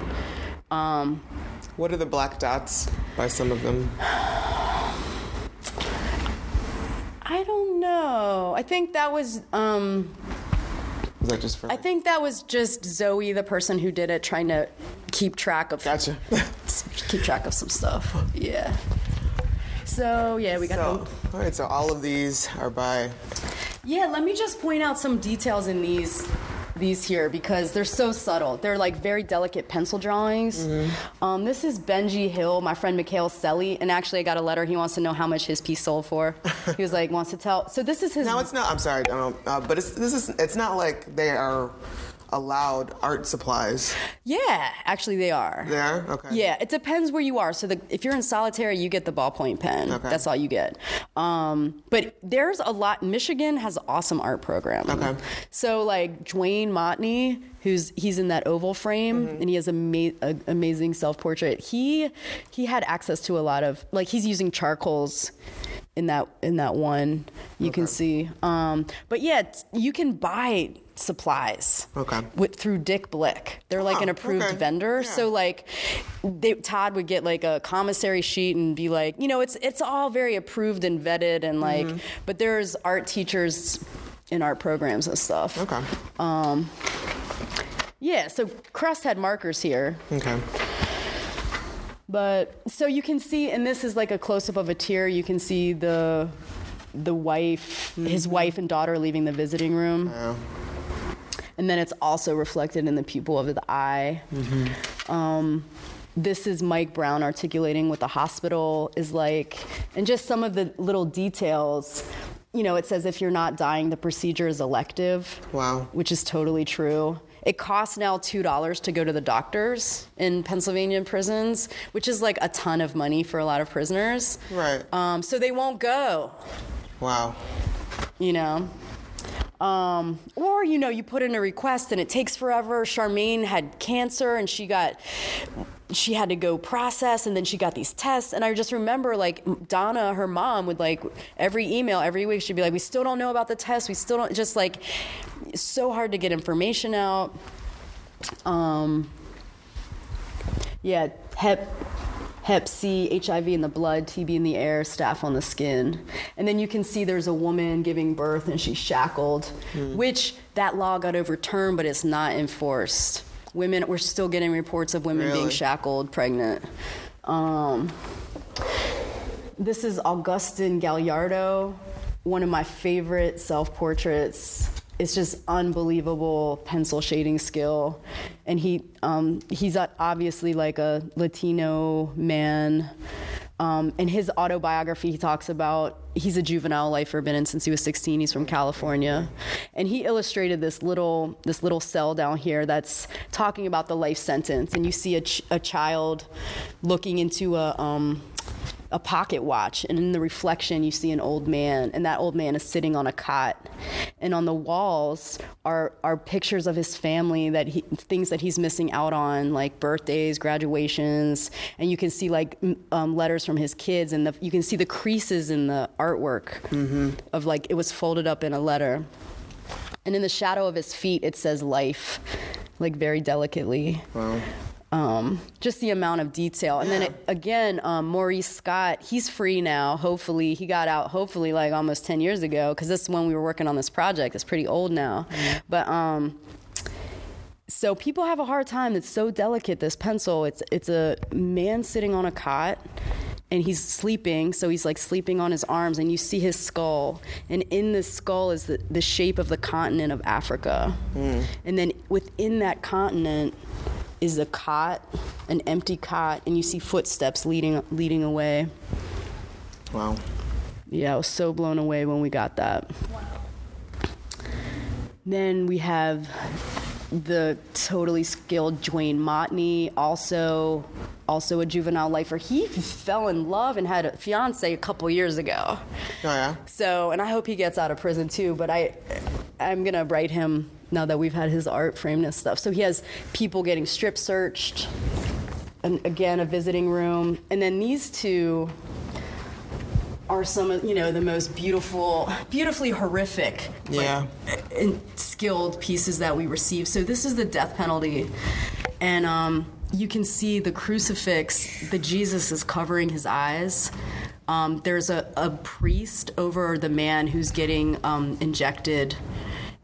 Um, What are the black dots by some of them? I don't know. I think that was. Um, that just for? I think that was just Zoe, the person who did it, trying to keep track of Gotcha. keep track of some stuff. Yeah. So yeah, we got so, the. all right. So all of these are by. Yeah, let me just point out some details in these these here because they're so subtle. They're like very delicate pencil drawings. Mm-hmm. Um, this is Benji Hill, my friend Mikhail Selly, and actually I got a letter. He wants to know how much his piece sold for. he was like, wants to tell. So this is his. No, it's not. I'm sorry. I don't, uh, but it's this is. It's not like they are allowed art supplies. yeah, actually they are. They are okay. Yeah, it depends where you are. So the, if you're in solitary, you get the ballpoint pen. Okay. That's all you get. Um, but there's a lot. Michigan has an awesome art program. Okay. So like Dwayne Motney, who's he's in that oval frame Mm-hmm. and he has a, ma- a amazing self portrait. He he had access to a lot of like he's using charcoals in that in that one you can see. Um, but yeah, you can buy supplies Okay. with through Dick Blick. They're like Oh, an approved okay. vendor. Yeah. So like they, Todd would get like a commissary sheet and be like, you know, it's it's all very approved and vetted and like Mm-hmm. but there's art teachers in art programs and stuff. Okay. Um yeah, so Crust had markers here. Okay. But so you can see, and this is like a close up of a tear. You can see the the wife, his wife and daughter leaving the visiting room, Yeah. And then it's also reflected in the pupil of the eye. Um, this is Mike Brown articulating what the hospital is like, and just some of the little details. You know, it says if you're not dying, the procedure is elective. Wow. Which is totally true. It costs now two dollars to go to the doctors in Pennsylvania prisons, which is like a ton of money for a lot of prisoners. Right. Um, so they won't go. Wow. You know. Um, or you know, you put in a request and it takes forever. Charmaine had cancer and she got she had to go process and then she got these tests. And i just remember like donna her mom would like every email every week she'd be like we still don't know about the test. We still don't just like so hard to get information out. Um, yeah hep hep c hiv in the blood tb in the air staph on the skin. And then you can see there's a woman giving birth and she's shackled which that law got overturned but it's not enforced. Women we're still getting reports of women being shackled pregnant. Um, this is Augustin Gallardo, one of my favorite self portraits. It's just unbelievable pencil shading skill, and he um, he's obviously like a Latino man. Um, in his autobiography, he talks about he's a juvenile lifer, been in since he was 16. He's from California, and he illustrated this little this little cell down here that's talking about the life sentence. And you see a, ch- a child looking into a um, a pocket watch, and in the reflection, you see an old man, and that old man is sitting on a cot. And on the walls are are pictures of his family that he things that he's missing out on, like birthdays, graduations, and you can see like um, letters from his kids, and the, you can see the creases in the artwork of like it was folded up in a letter. And in the shadow of his feet, it says life, like very delicately Wow. Um, just the amount of detail. And then it, again, um, Maurice Scott, he's free now. Hopefully, he got out. Hopefully, like almost ten years ago, because this is when we were working on this project. It's pretty old now, but um, So people have a hard time. It's so delicate. This pencil. It's it's a man sitting on a cot, and he's sleeping. So he's like sleeping on his arms, and you see his skull. And in this skull is the, the shape of the continent of Africa. And then within that continent is a cot, an empty cot, and you see footsteps leading leading away. Wow. Yeah, I was so blown away when we got that. Wow. Then we have the totally skilled Dwayne Motney, also also a juvenile lifer. He fell in love and had a fiance a couple years ago. Oh yeah. So, and I hope he gets out of prison too. But I, I'm gonna write him now that we've had his art framed and stuff. So he has people getting strip searched, and again a visiting room, and then these two are some of you know the most beautiful, beautifully horrific, like, Yeah. and skilled pieces that we receive. So this is the death penalty, and um, you can see the crucifix. The Jesus is covering his eyes. Um, there's a, a priest over the man who's getting um, injected,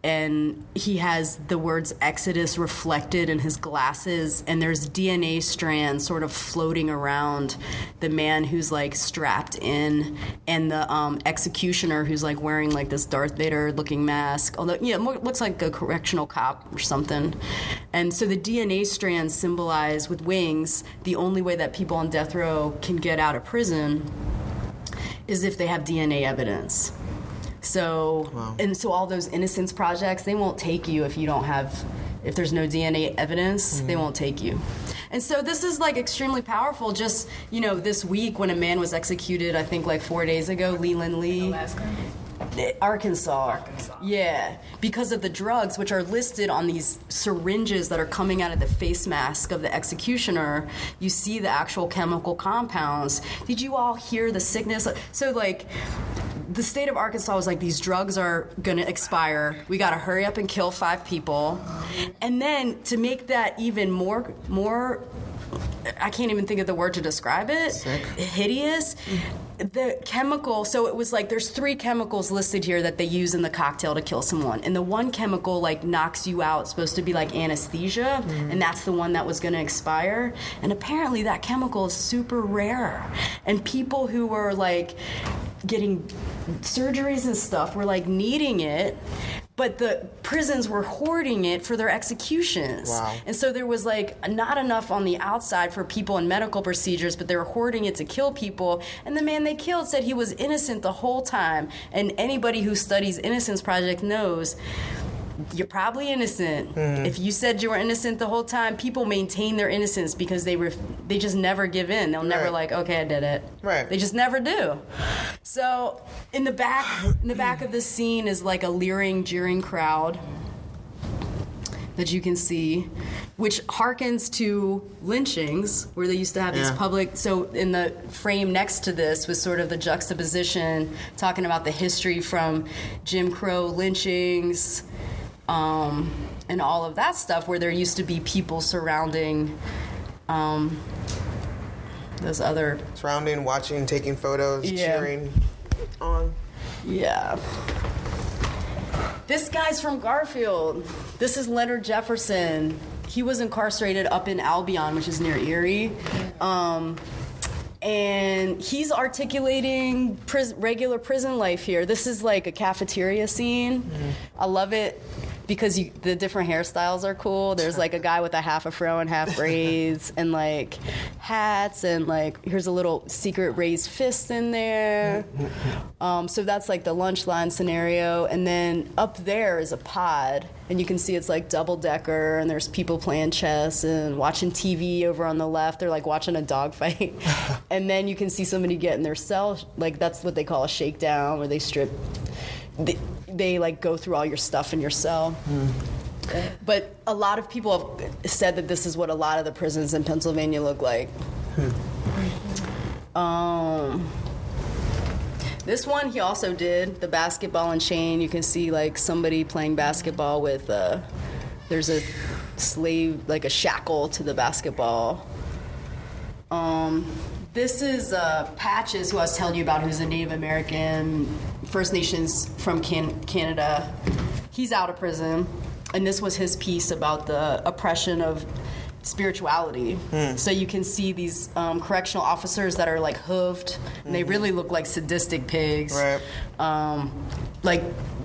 and he has the words Exodus reflected in his glasses, and there's DNA strands sort of floating around the man who's like strapped in, and the um, executioner who's like wearing like this Darth Vader looking mask, although yeah, looks like a correctional cop or something. And so the DNA strands symbolize with wings the only way that people on death row can get out of prison is if they have DNA evidence. So and so all those innocence projects, they won't take you if you don't have if there's no DNA evidence, they mm-hmm. won't take you. And so this is like extremely powerful. Just you know, this week when a man was executed, I think like four days ago, Ledell Lee. Arkansas. Yeah, because of the drugs which are listed on these syringes that are coming out of the face mask of the executioner, you see the actual chemical compounds. Did you all hear the sickness? So, like, the state of Arkansas was like, these drugs are gonna expire. We gotta hurry up and kill five people. And then to make that even more, more I can't even think of the word to describe it. Sick. Hideous. The chemical, so it was like there's three chemicals listed here that they use in the cocktail to kill someone. And the one chemical like knocks you out, supposed to be like anesthesia, mm-hmm. and that's the one that was going to expire. And apparently that chemical is super rare. And people who were like getting surgeries and stuff were like needing it. But the prisons were hoarding it for their executions. Wow. And so there was like not enough on the outside for people in medical procedures, but they were hoarding it to kill people. And the man they killed said he was innocent the whole time. And anybody who studies Innocence Project knows you're probably innocent. Mm-hmm. If you said you were innocent the whole time, people maintain their innocence because they were they just never give in. They'll never Right. like, okay, I did it. Right. They just never do. So in the back in the back of this scene is like a leering, jeering crowd that you can see, which harkens to lynchings, where they used to have these public. So, in the frame next to this was sort of the juxtaposition, talking about the history from Jim Crow lynchings um, and all of that stuff, where there used to be people surrounding um, those other Surrounding, watching, taking photos, Yeah. cheering on. Yeah. This guy's from Garfield. This is Leonard Jefferson. He was incarcerated up in Albion, which is near Erie. Um, and he's articulating pris- regular prison life here. This is like a cafeteria scene. I love it because you, the different hairstyles are cool. There's like a guy with a half a afro and half braids, and like hats, and like here's a little secret raised fist in there. Um, so that's like the lunch line scenario. And then up there is a pod, and you can see it's like double decker, and there's people playing chess and watching TV over on the left. They're like watching a dog fight. and then you can see somebody get in their cell, like that's what they call a shakedown, where they strip. They, they like go through all your stuff in your cell. But a lot of people have said that this is what a lot of the prisons in Pennsylvania look like. Um, this one he also did the basketball and chain. You can see like somebody playing basketball with uh, there's a slave like a shackle to the basketball. Um, this is uh, Patches, who I was telling you about, who's a Native American First Nations from can- Canada. He's out of prison. and this was his piece about the oppression of spirituality. So you can see these um, correctional officers that are like hooved, and they really look like sadistic pigs. Right. Um, like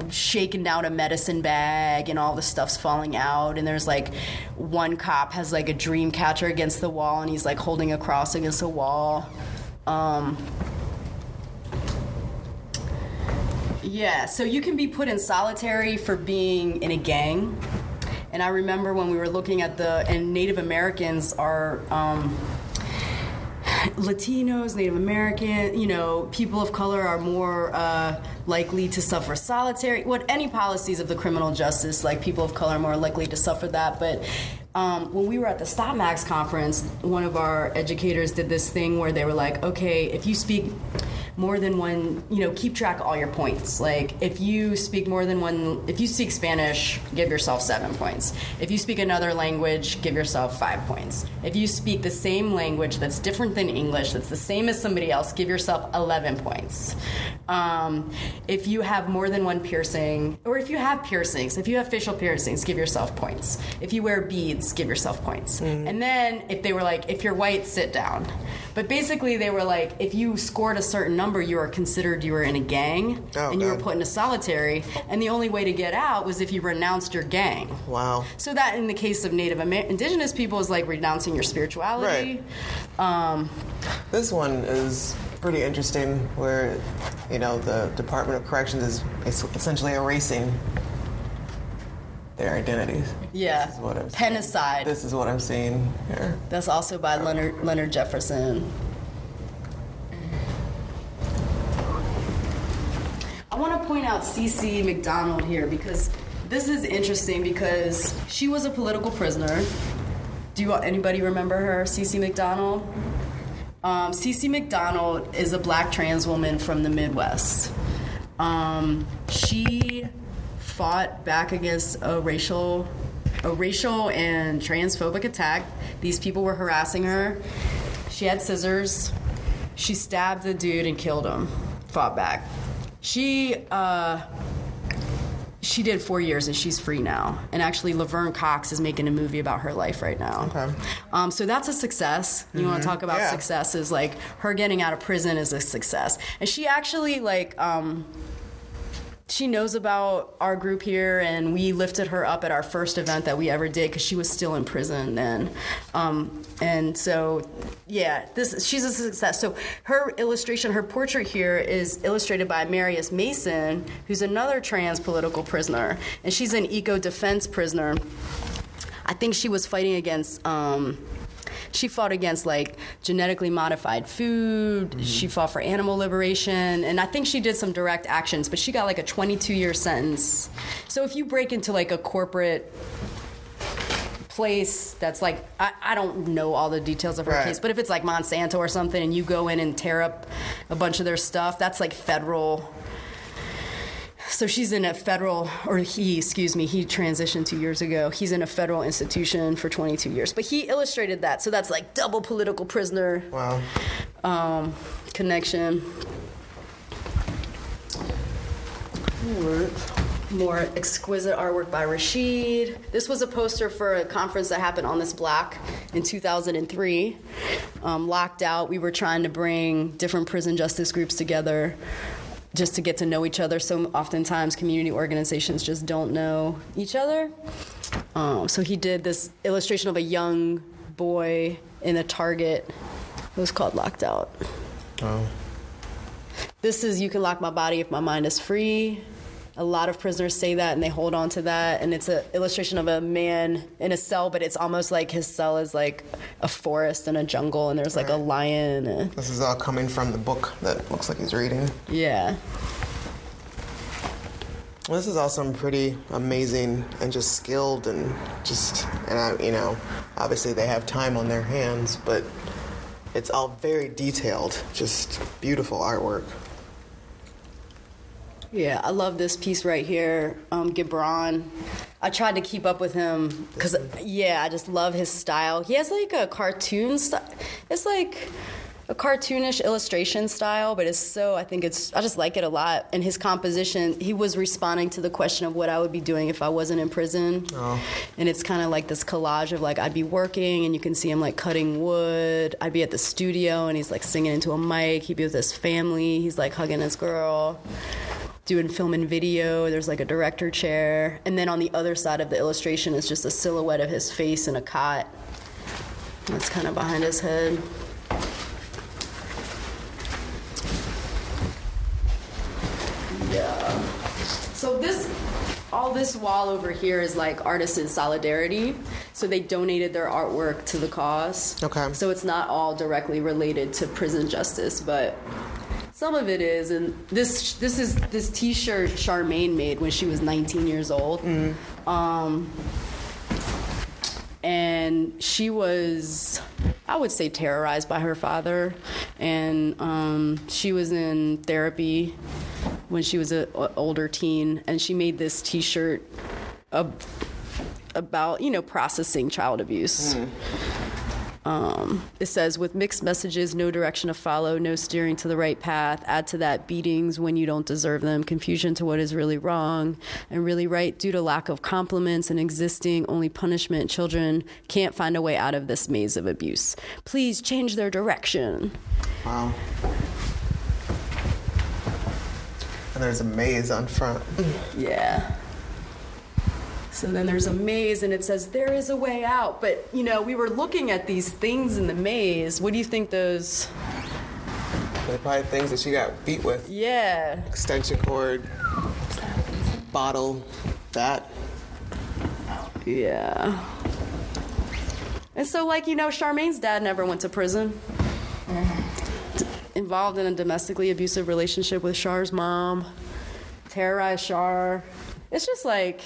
shaking down a medicine bag and all the stuff's falling out and there's like one cop has like a dream catcher against the wall and he's like holding a cross against the wall um, yeah so you can be put in solitary for being in a gang and i remember when we were looking at the and native americans are um, Latinos, Native American, you know, people of color are more uh, likely to suffer solitary. What any policies of the criminal justice, like people of color are more likely to suffer that. But um, when we were at the Stop Max conference, one of our educators did this thing where they were like, okay, if you speak more than one, you know, keep track of all your points. Like if you speak more than one, if you speak Spanish, give yourself seven points. If you speak another language, give yourself five points. If you speak the same language that's different than English, that's the same as somebody else, give yourself 11 points. Um, if you have more than one piercing, or if you have piercings, if you have facial piercings, give yourself points. If you wear beads, give yourself points. And then if they were like, if you're white, sit down. But basically, they were like, if you scored a certain number, you were considered you were in a gang, Oh, and you were God. put into solitary. And the only way to get out was if you renounced your gang. Wow. So that, in the case of Native Amer- Indigenous people, is like renouncing your spirituality. Um, This one is pretty interesting where, you know, the Department of Corrections is essentially erasing their identities. yeah, This is what I'm seeing. This is what I'm seeing here. That's also by Leonard Leonard Jefferson. Want to point out Cece McDonald here because this is interesting because she was a political prisoner. Do you anybody remember her, Cece McDonald? Um, Cece McDonald is a black trans woman from the Midwest. Um, she fought back against a racial, a racial and transphobic attack. These people were harassing her. She had scissors. She stabbed the dude and killed him. Fought back. She uh, she did four years and she's free now. And actually, Laverne Cox is making a movie about her life right now. Okay. Um, so that's a success. You want to talk about Yeah. success? Is like her getting out of prison is a success. And she actually like um, she knows about our group here, and we lifted her up at our first event that we ever did because she was still in prison then. Um, and so, yeah, this she's a success. So her illustration, her portrait here is illustrated by Marius Mason, who's another trans political prisoner, and she's an eco defense prisoner. I think she was fighting against. Um, she fought against like genetically modified food. Mm. She fought for animal liberation, and I think she did some direct actions. But she got like a 22 year sentence. So if you break into like a corporate place that's like I, I don't know all the details of her Right. case, but if it's like Monsanto or something, and you go in and tear up a bunch of their stuff, that's like federal so she's in a federal, or he, excuse me, he transitioned two years ago. He's in a federal institution for 22 years. But he illustrated that. So that's like double political prisoner Wow. um, connection. More exquisite artwork by Rashid. This was a poster for a conference that happened on this block in 2003. Um, locked out, we were trying to bring different prison justice groups together just to get to know each other. So oftentimes, community organizations just don't know each other. Um, so he did this illustration of a young boy in a Target. It was called Locked Out. Oh. This is You Can Lock My Body If My Mind Is Free. A lot of prisoners say that and they hold on to that. And it's an illustration of a man in a cell, but it's almost like his cell is like a forest and a jungle, and there's like a lion. This is all coming from the book that looks like he's reading. yeah. Well, this is also pretty amazing and just skilled and just and I, you know, obviously they have time on their hands, but it's all very detailed, just beautiful artwork. Yeah, I love this piece right here, um, Gibran. I tried to keep up with him because, yeah, I just love his style. He has like a cartoon style. It's like a cartoonish illustration style, but it's so, I think it's, I just like it a lot. And his composition, he was responding to the question of what I would be doing if I wasn't in prison. Oh. And it's kind of like this collage of like, I'd be working and you can see him like cutting wood. I'd be at the studio and he's like singing into a mic. He'd be with his family. He's like hugging his girl doing film and video. There's like a director chair. And then on the other side of the illustration is just a silhouette of his face in a cot. That's kind of behind his head. Yeah. So this, all this wall over here is like artists in solidarity. So they donated their artwork to the cause. Okay. So it's not all directly related to prison justice, but some of it is. And this this is this T-shirt Charmaine made when she was 19 years old. Um, and she was i would say terrorized by her father. And um, she was in therapy when she was an older teen. And she made this t-shirt ab- about you know processing child abuse um, it says with mixed messages no direction to follow no steering to the right path add to that beatings when you don't deserve them confusion to what is really wrong and really right due to lack of compliments and existing only punishment children can't find a way out of this maze of abuse please change their direction Wow. And there's a maze on front. Yeah. So then there's a maze and it says there is a way out. But, you know, we were looking at these things in the maze. What do you think those. They're probably things that she got beat with. Yeah. Extension cord, bottle, that. Yeah. And so, like, you know, Charmaine's dad never went to prison. D- involved in a domestically abusive relationship with Char's mom, terrorized Char. It's just like.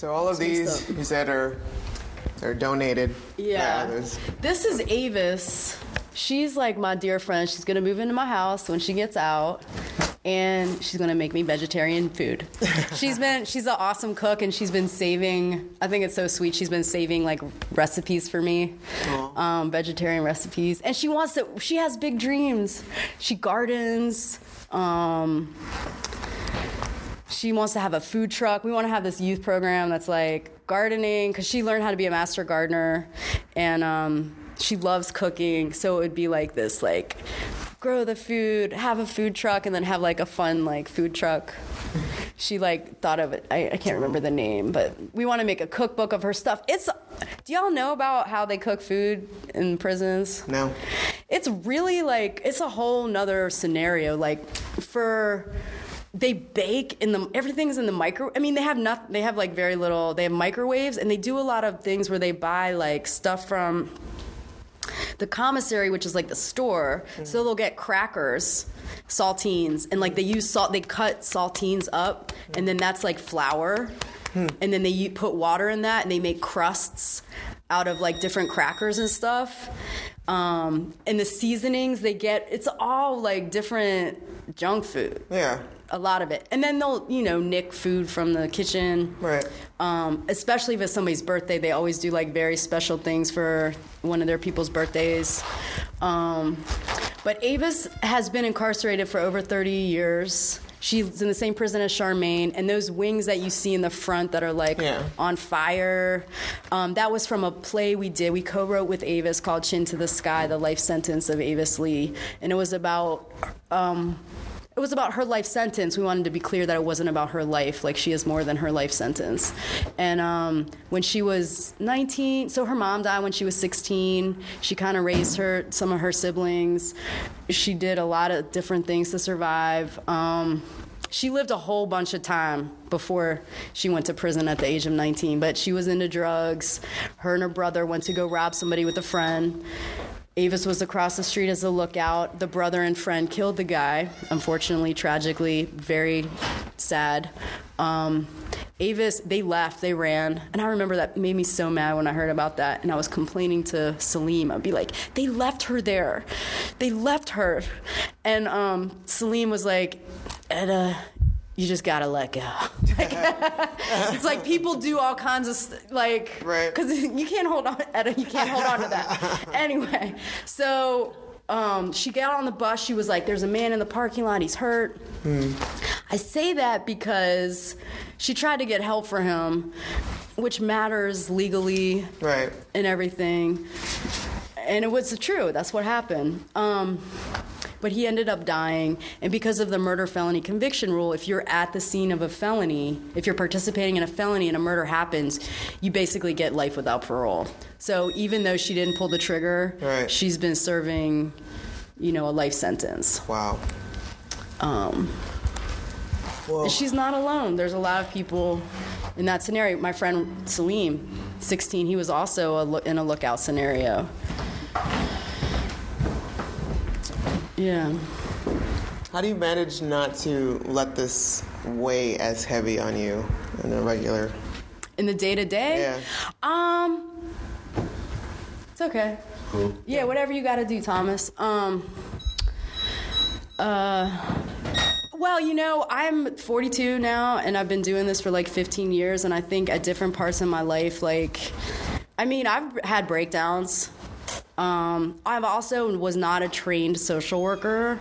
So all of these stuff. you said are are donated. Yeah. This is Avis. She's like my dear friend. She's gonna move into my house when she gets out, and she's gonna make me vegetarian food. she's been she's an awesome cook, and she's been saving. I think it's so sweet. She's been saving like recipes for me, um, vegetarian recipes, and she wants to. She has big dreams. She gardens. Um, she wants to have a food truck. We want to have this youth program that's like gardening because she learned how to be a master gardener, and um, she loves cooking. So it would be like this, like grow the food, have a food truck, and then have like a fun like food truck. She like thought of it. I, I can't remember the name, but we want to make a cookbook of her stuff. It's. Do y'all know about how they cook food in prisons? No. it's really like it's a whole nother scenario like for they bake in the everything's in the micro i mean they have not they have like very little they have microwaves and they do a lot of things where they buy like stuff from the commissary which is like the store. Mm. So they'll get crackers saltines and like they use salt they cut saltines up mm. and then that's like flour. Hmm. And then they put water in that and they make crusts out of like different crackers and stuff. Um, and the seasonings they get it's all like different junk food. Yeah. A lot of it. And then they'll you know nick food from the kitchen. Right. um, especially if it's somebody's birthday they always do like very special things for one of their people's birthdays. Um, but avis has been incarcerated for over 30 years. She's in the same prison as charmaine and those wings that you see in the front that are like Yeah. on fire um, that was from a play we did. We co-wrote with avis called chin to the sky the life sentence of avis lee. And it was about um, it was about her life sentence. We wanted to be clear that it wasn't about her life. Like she is more than her life sentence. And um, when she was 19, so her mom died when she was 16. She kind of raised her, some of her siblings. She did a lot of different things to survive. Um, she lived a whole bunch of time before she went to prison at the age of 19. But she was into drugs. Her and her brother went to go rob somebody with a friend. Avis was across the street as a lookout. The brother and friend killed the guy, unfortunately, tragically, very sad. Um, Avis, they left, they ran. And I remember that made me so mad when I heard about that. And I was complaining to Salim. I'd be like, they left her there. They left her. And um, Salim was like, Etta, you just gotta let go. it's like people do all kinds of st- like, Right. Because you can't hold on, you can't hold on to that. anyway, so um, she got on the bus. She was like, "There's a man in the parking lot. He's hurt." I say that because she tried to get help for him, which matters legally Right. and everything. And it was true. That's what happened. Um, but he ended up dying. And because of the murder felony conviction rule, if you're at the scene of a felony, if you're participating in a felony and a murder happens, you basically get life without parole. So even though she didn't pull the trigger, Right. she's been serving, you know, a life sentence. Wow. Um, She's not alone. There's a lot of people in that scenario. My friend Salim, 16, he was also a loo- in a lookout scenario. Yeah. how do you manage not to let this weigh as heavy on you in the regular? In the day to day? Yeah. Um, it's okay. Cool. Yeah, whatever you got to do, Thomas. Um, uh, well, you know, I'm 42 now, and I've been doing this for like 15 years, and I think at different parts in my life, like, I mean, I've had breakdowns. Um, I've also was not a trained social worker.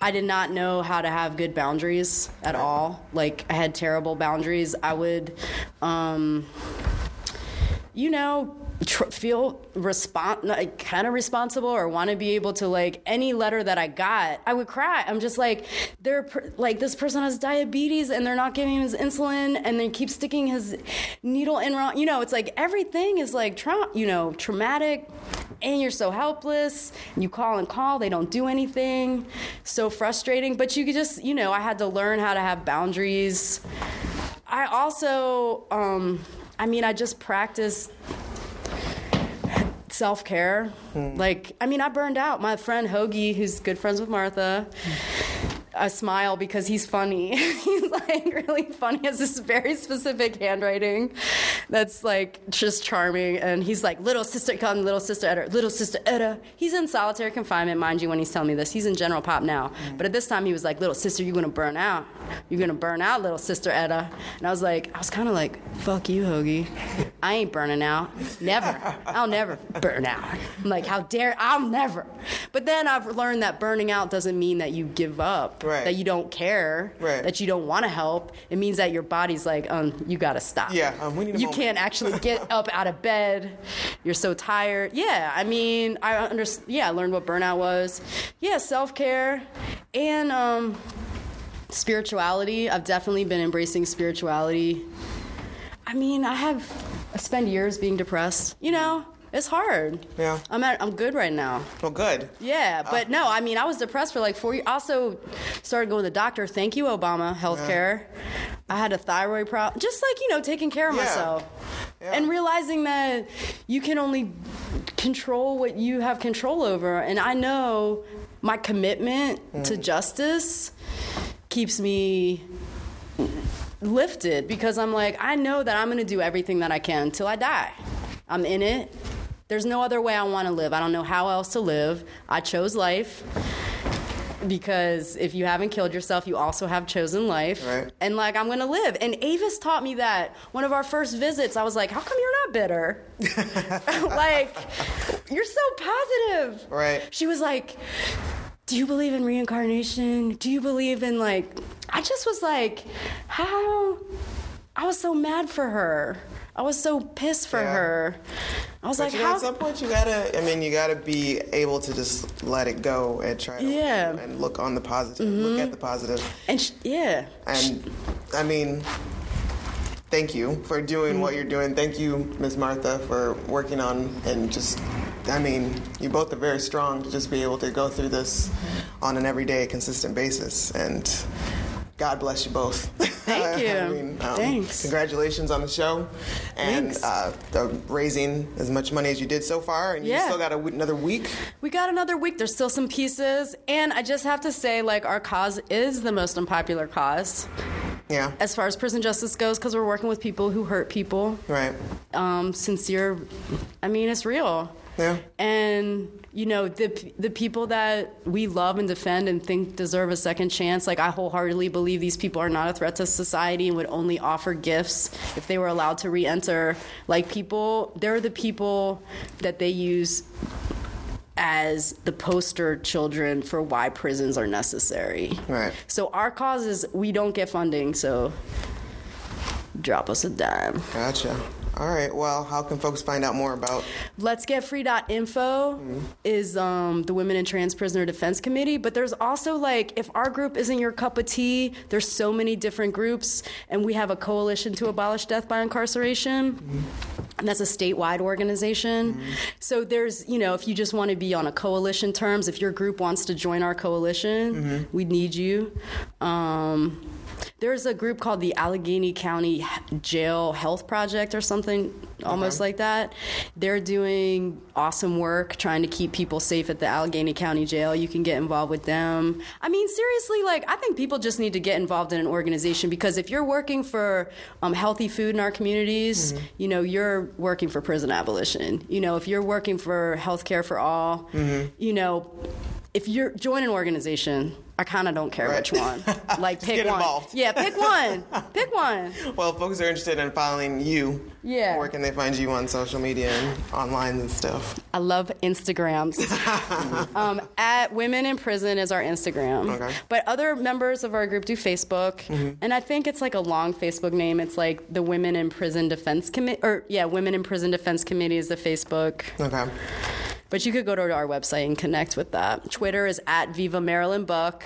I did not know how to have good boundaries at all. Like I had terrible boundaries. I would, um, you know, tr- feel respon- like, kind of responsible or want to be able to like any letter that I got, I would cry. I'm just like, they're per- like this person has diabetes and they're not giving him his insulin and they keep sticking his needle in wrong. You know, it's like everything is like tra- you know traumatic. And you're so helpless. You call and call, they don't do anything. So frustrating. But you could just, you know, I had to learn how to have boundaries. I also, um, I mean, I just practiced self care. Like, I mean, I burned out. My friend Hoagie, who's good friends with Martha, I smile because he's funny. he's like really funny. He has this very specific handwriting that's like just charming. And he's like, little sister, call him little sister Etta, little sister Etta. He's in solitary confinement, mind you, when he's telling me this. He's in general pop now. Mm. But at this time, he was like, little sister, you're gonna burn out. You're gonna burn out, little sister Etta. And I was like, I was kind of like, fuck you, Hoagie. I ain't burning out. Never. I'll never burn out. I'm like, how dare, I'll never. But then I've learned that burning out doesn't mean that you give up Right. that you don't care, Right. that you don't want to help. It means that your body's like, um, you gotta stop. Yeah, um, we need You moment. can't actually get up out of bed. You're so tired. Yeah, I mean, I under, yeah, I learned what burnout was. Yeah, self care and um, spirituality. I've definitely been embracing spirituality. I mean, I have I spend years being depressed. You know, it's hard. Yeah. I'm at, I'm good right now. Well, good. Yeah, but no, I mean, I was depressed for like four years. Also, started going to the doctor. Thank you, Obama healthcare. I had a thyroid problem. Just like, you know, taking care of Yeah. myself. Yeah. And realizing that you can only control what you have control over. And I know my commitment to Mm. justice keeps me lifted because I'm like, I know that I'm going to do everything that I can until I die. I'm in it. There's no other way I want to live. I don't know how else to live. I chose life because if you haven't killed yourself, you also have chosen life. Right. And like, I'm going to live. And Avis taught me that. One of our first visits, I was like, how come you're not bitter? like, you're so positive. Right. She was like, do you believe in reincarnation? Do you believe in like, I just was like, how? I was so mad for her. I was so pissed for Yeah. her. I was But like, you know, how? at some point, you gotta. I mean, you gotta be able to just let it go and try to Yeah. Mm-hmm. and look on the positive. Look at the positive. and sh- yeah, And I mean, thank you for doing Mm-hmm. what you're doing. Thank you, Ms. Martha, for working on and just. I mean, you both are very strong to just be able to go through this on an everyday, consistent basis. And God bless you both. Thank you. I mean, um, Thanks. Congratulations on the show and uh, the raising as much money as you did so far. And you Yeah. still got w- another week. we got another week. There's still some pieces, and I just have to say, like, our cause is the most unpopular cause. Yeah. As far as prison justice goes, because we're working with people who hurt people. Right. Um, sincere. I mean, it's real. Yeah. And you know the the people that we love and defend and think deserve a second chance. Like I wholeheartedly believe these people are not a threat to society and would only offer gifts if they were allowed to re-enter. Like people, they're the people that they use as the poster children for why prisons are necessary. Right. So our cause is we don't get funding, so drop us a dime. Gotcha. All right. Well, how can folks find out more about? Let's Get Free.info mm-hmm. is um, the Women and Trans Prisoner Defense Committee. But there's also like, if our group isn't your cup of tea, there's so many different groups, and we have a coalition to abolish death by incarceration. Mm-hmm. And that's a statewide organization. Mm-hmm. So there's, you know, if you just want to be on a coalition terms, if your group wants to join our coalition, mm-hmm. we need you. Um, there's a group called the Allegheny County Jail Health Project or something almost like that. They're doing awesome work trying to keep people safe at the Allegheny County Jail. You can get involved with them. I mean, seriously, like, I think people just need to get involved in an organization because if you're working for um, healthy food in our communities, mm-hmm. you know, you're working for prison abolition. You know, if you're working for health care for all, mm-hmm. you know, if you're join an organization, I kind of don't care right. which one. Like pick one. Involved. Yeah, pick one. pick one. Well, folks are interested in following you. Yeah. Where can they find you on social media and online and stuff? I love Instagrams. um, at Women in Prison is our Instagram. Okay. But other members of our group do Facebook, mm-hmm. and I think it's like a long Facebook name. It's like the Women in Prison Defense Committee, or yeah, Women in Prison Defense Committee is the Facebook. Okay. But you could go to our website and connect with that. Twitter is at Viva Marilyn Buck.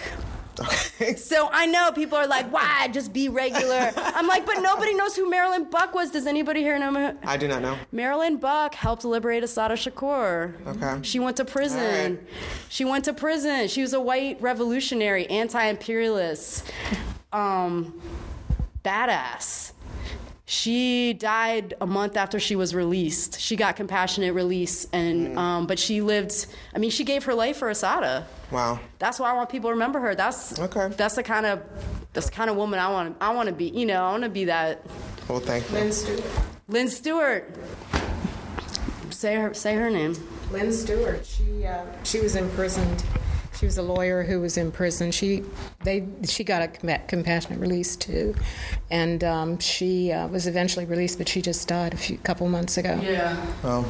Okay. So I know people are like, why? Just be regular. I'm like, but nobody knows who Marilyn Buck was. Does anybody here know? I do not know. Marilyn Buck helped liberate Assata Shakur. Okay. She went to prison. Right. She went to prison. She was a white revolutionary, anti-imperialist, um, badass. She died a month after she was released. She got compassionate release, and mm. um, but she lived. I mean, she gave her life for Assata. Wow. That's why I want people to remember her. That's okay. That's the kind of that's the kind of woman I want. I want to be. You know, I want to be that. Well, thank you. Lynn Stewart. Lynn Stewart. Say her. Say her name. Lynn Stewart. She uh, she was imprisoned she was a lawyer who was in prison. She they she got a compassionate release too, and um, she uh, was eventually released, but she just died a few couple months ago. Yeah. Well.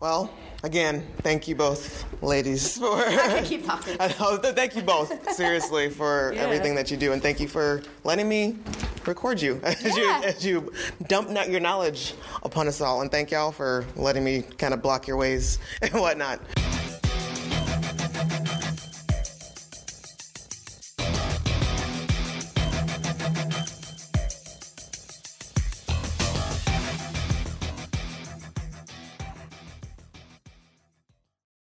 Well, again, thank you both, ladies, for. I can keep talking. I know, thank you both, seriously, for yeah. everything that you do, and thank you for letting me record you as yeah. you as you dump your knowledge upon us all. And thank y'all for letting me kind of block your ways and whatnot.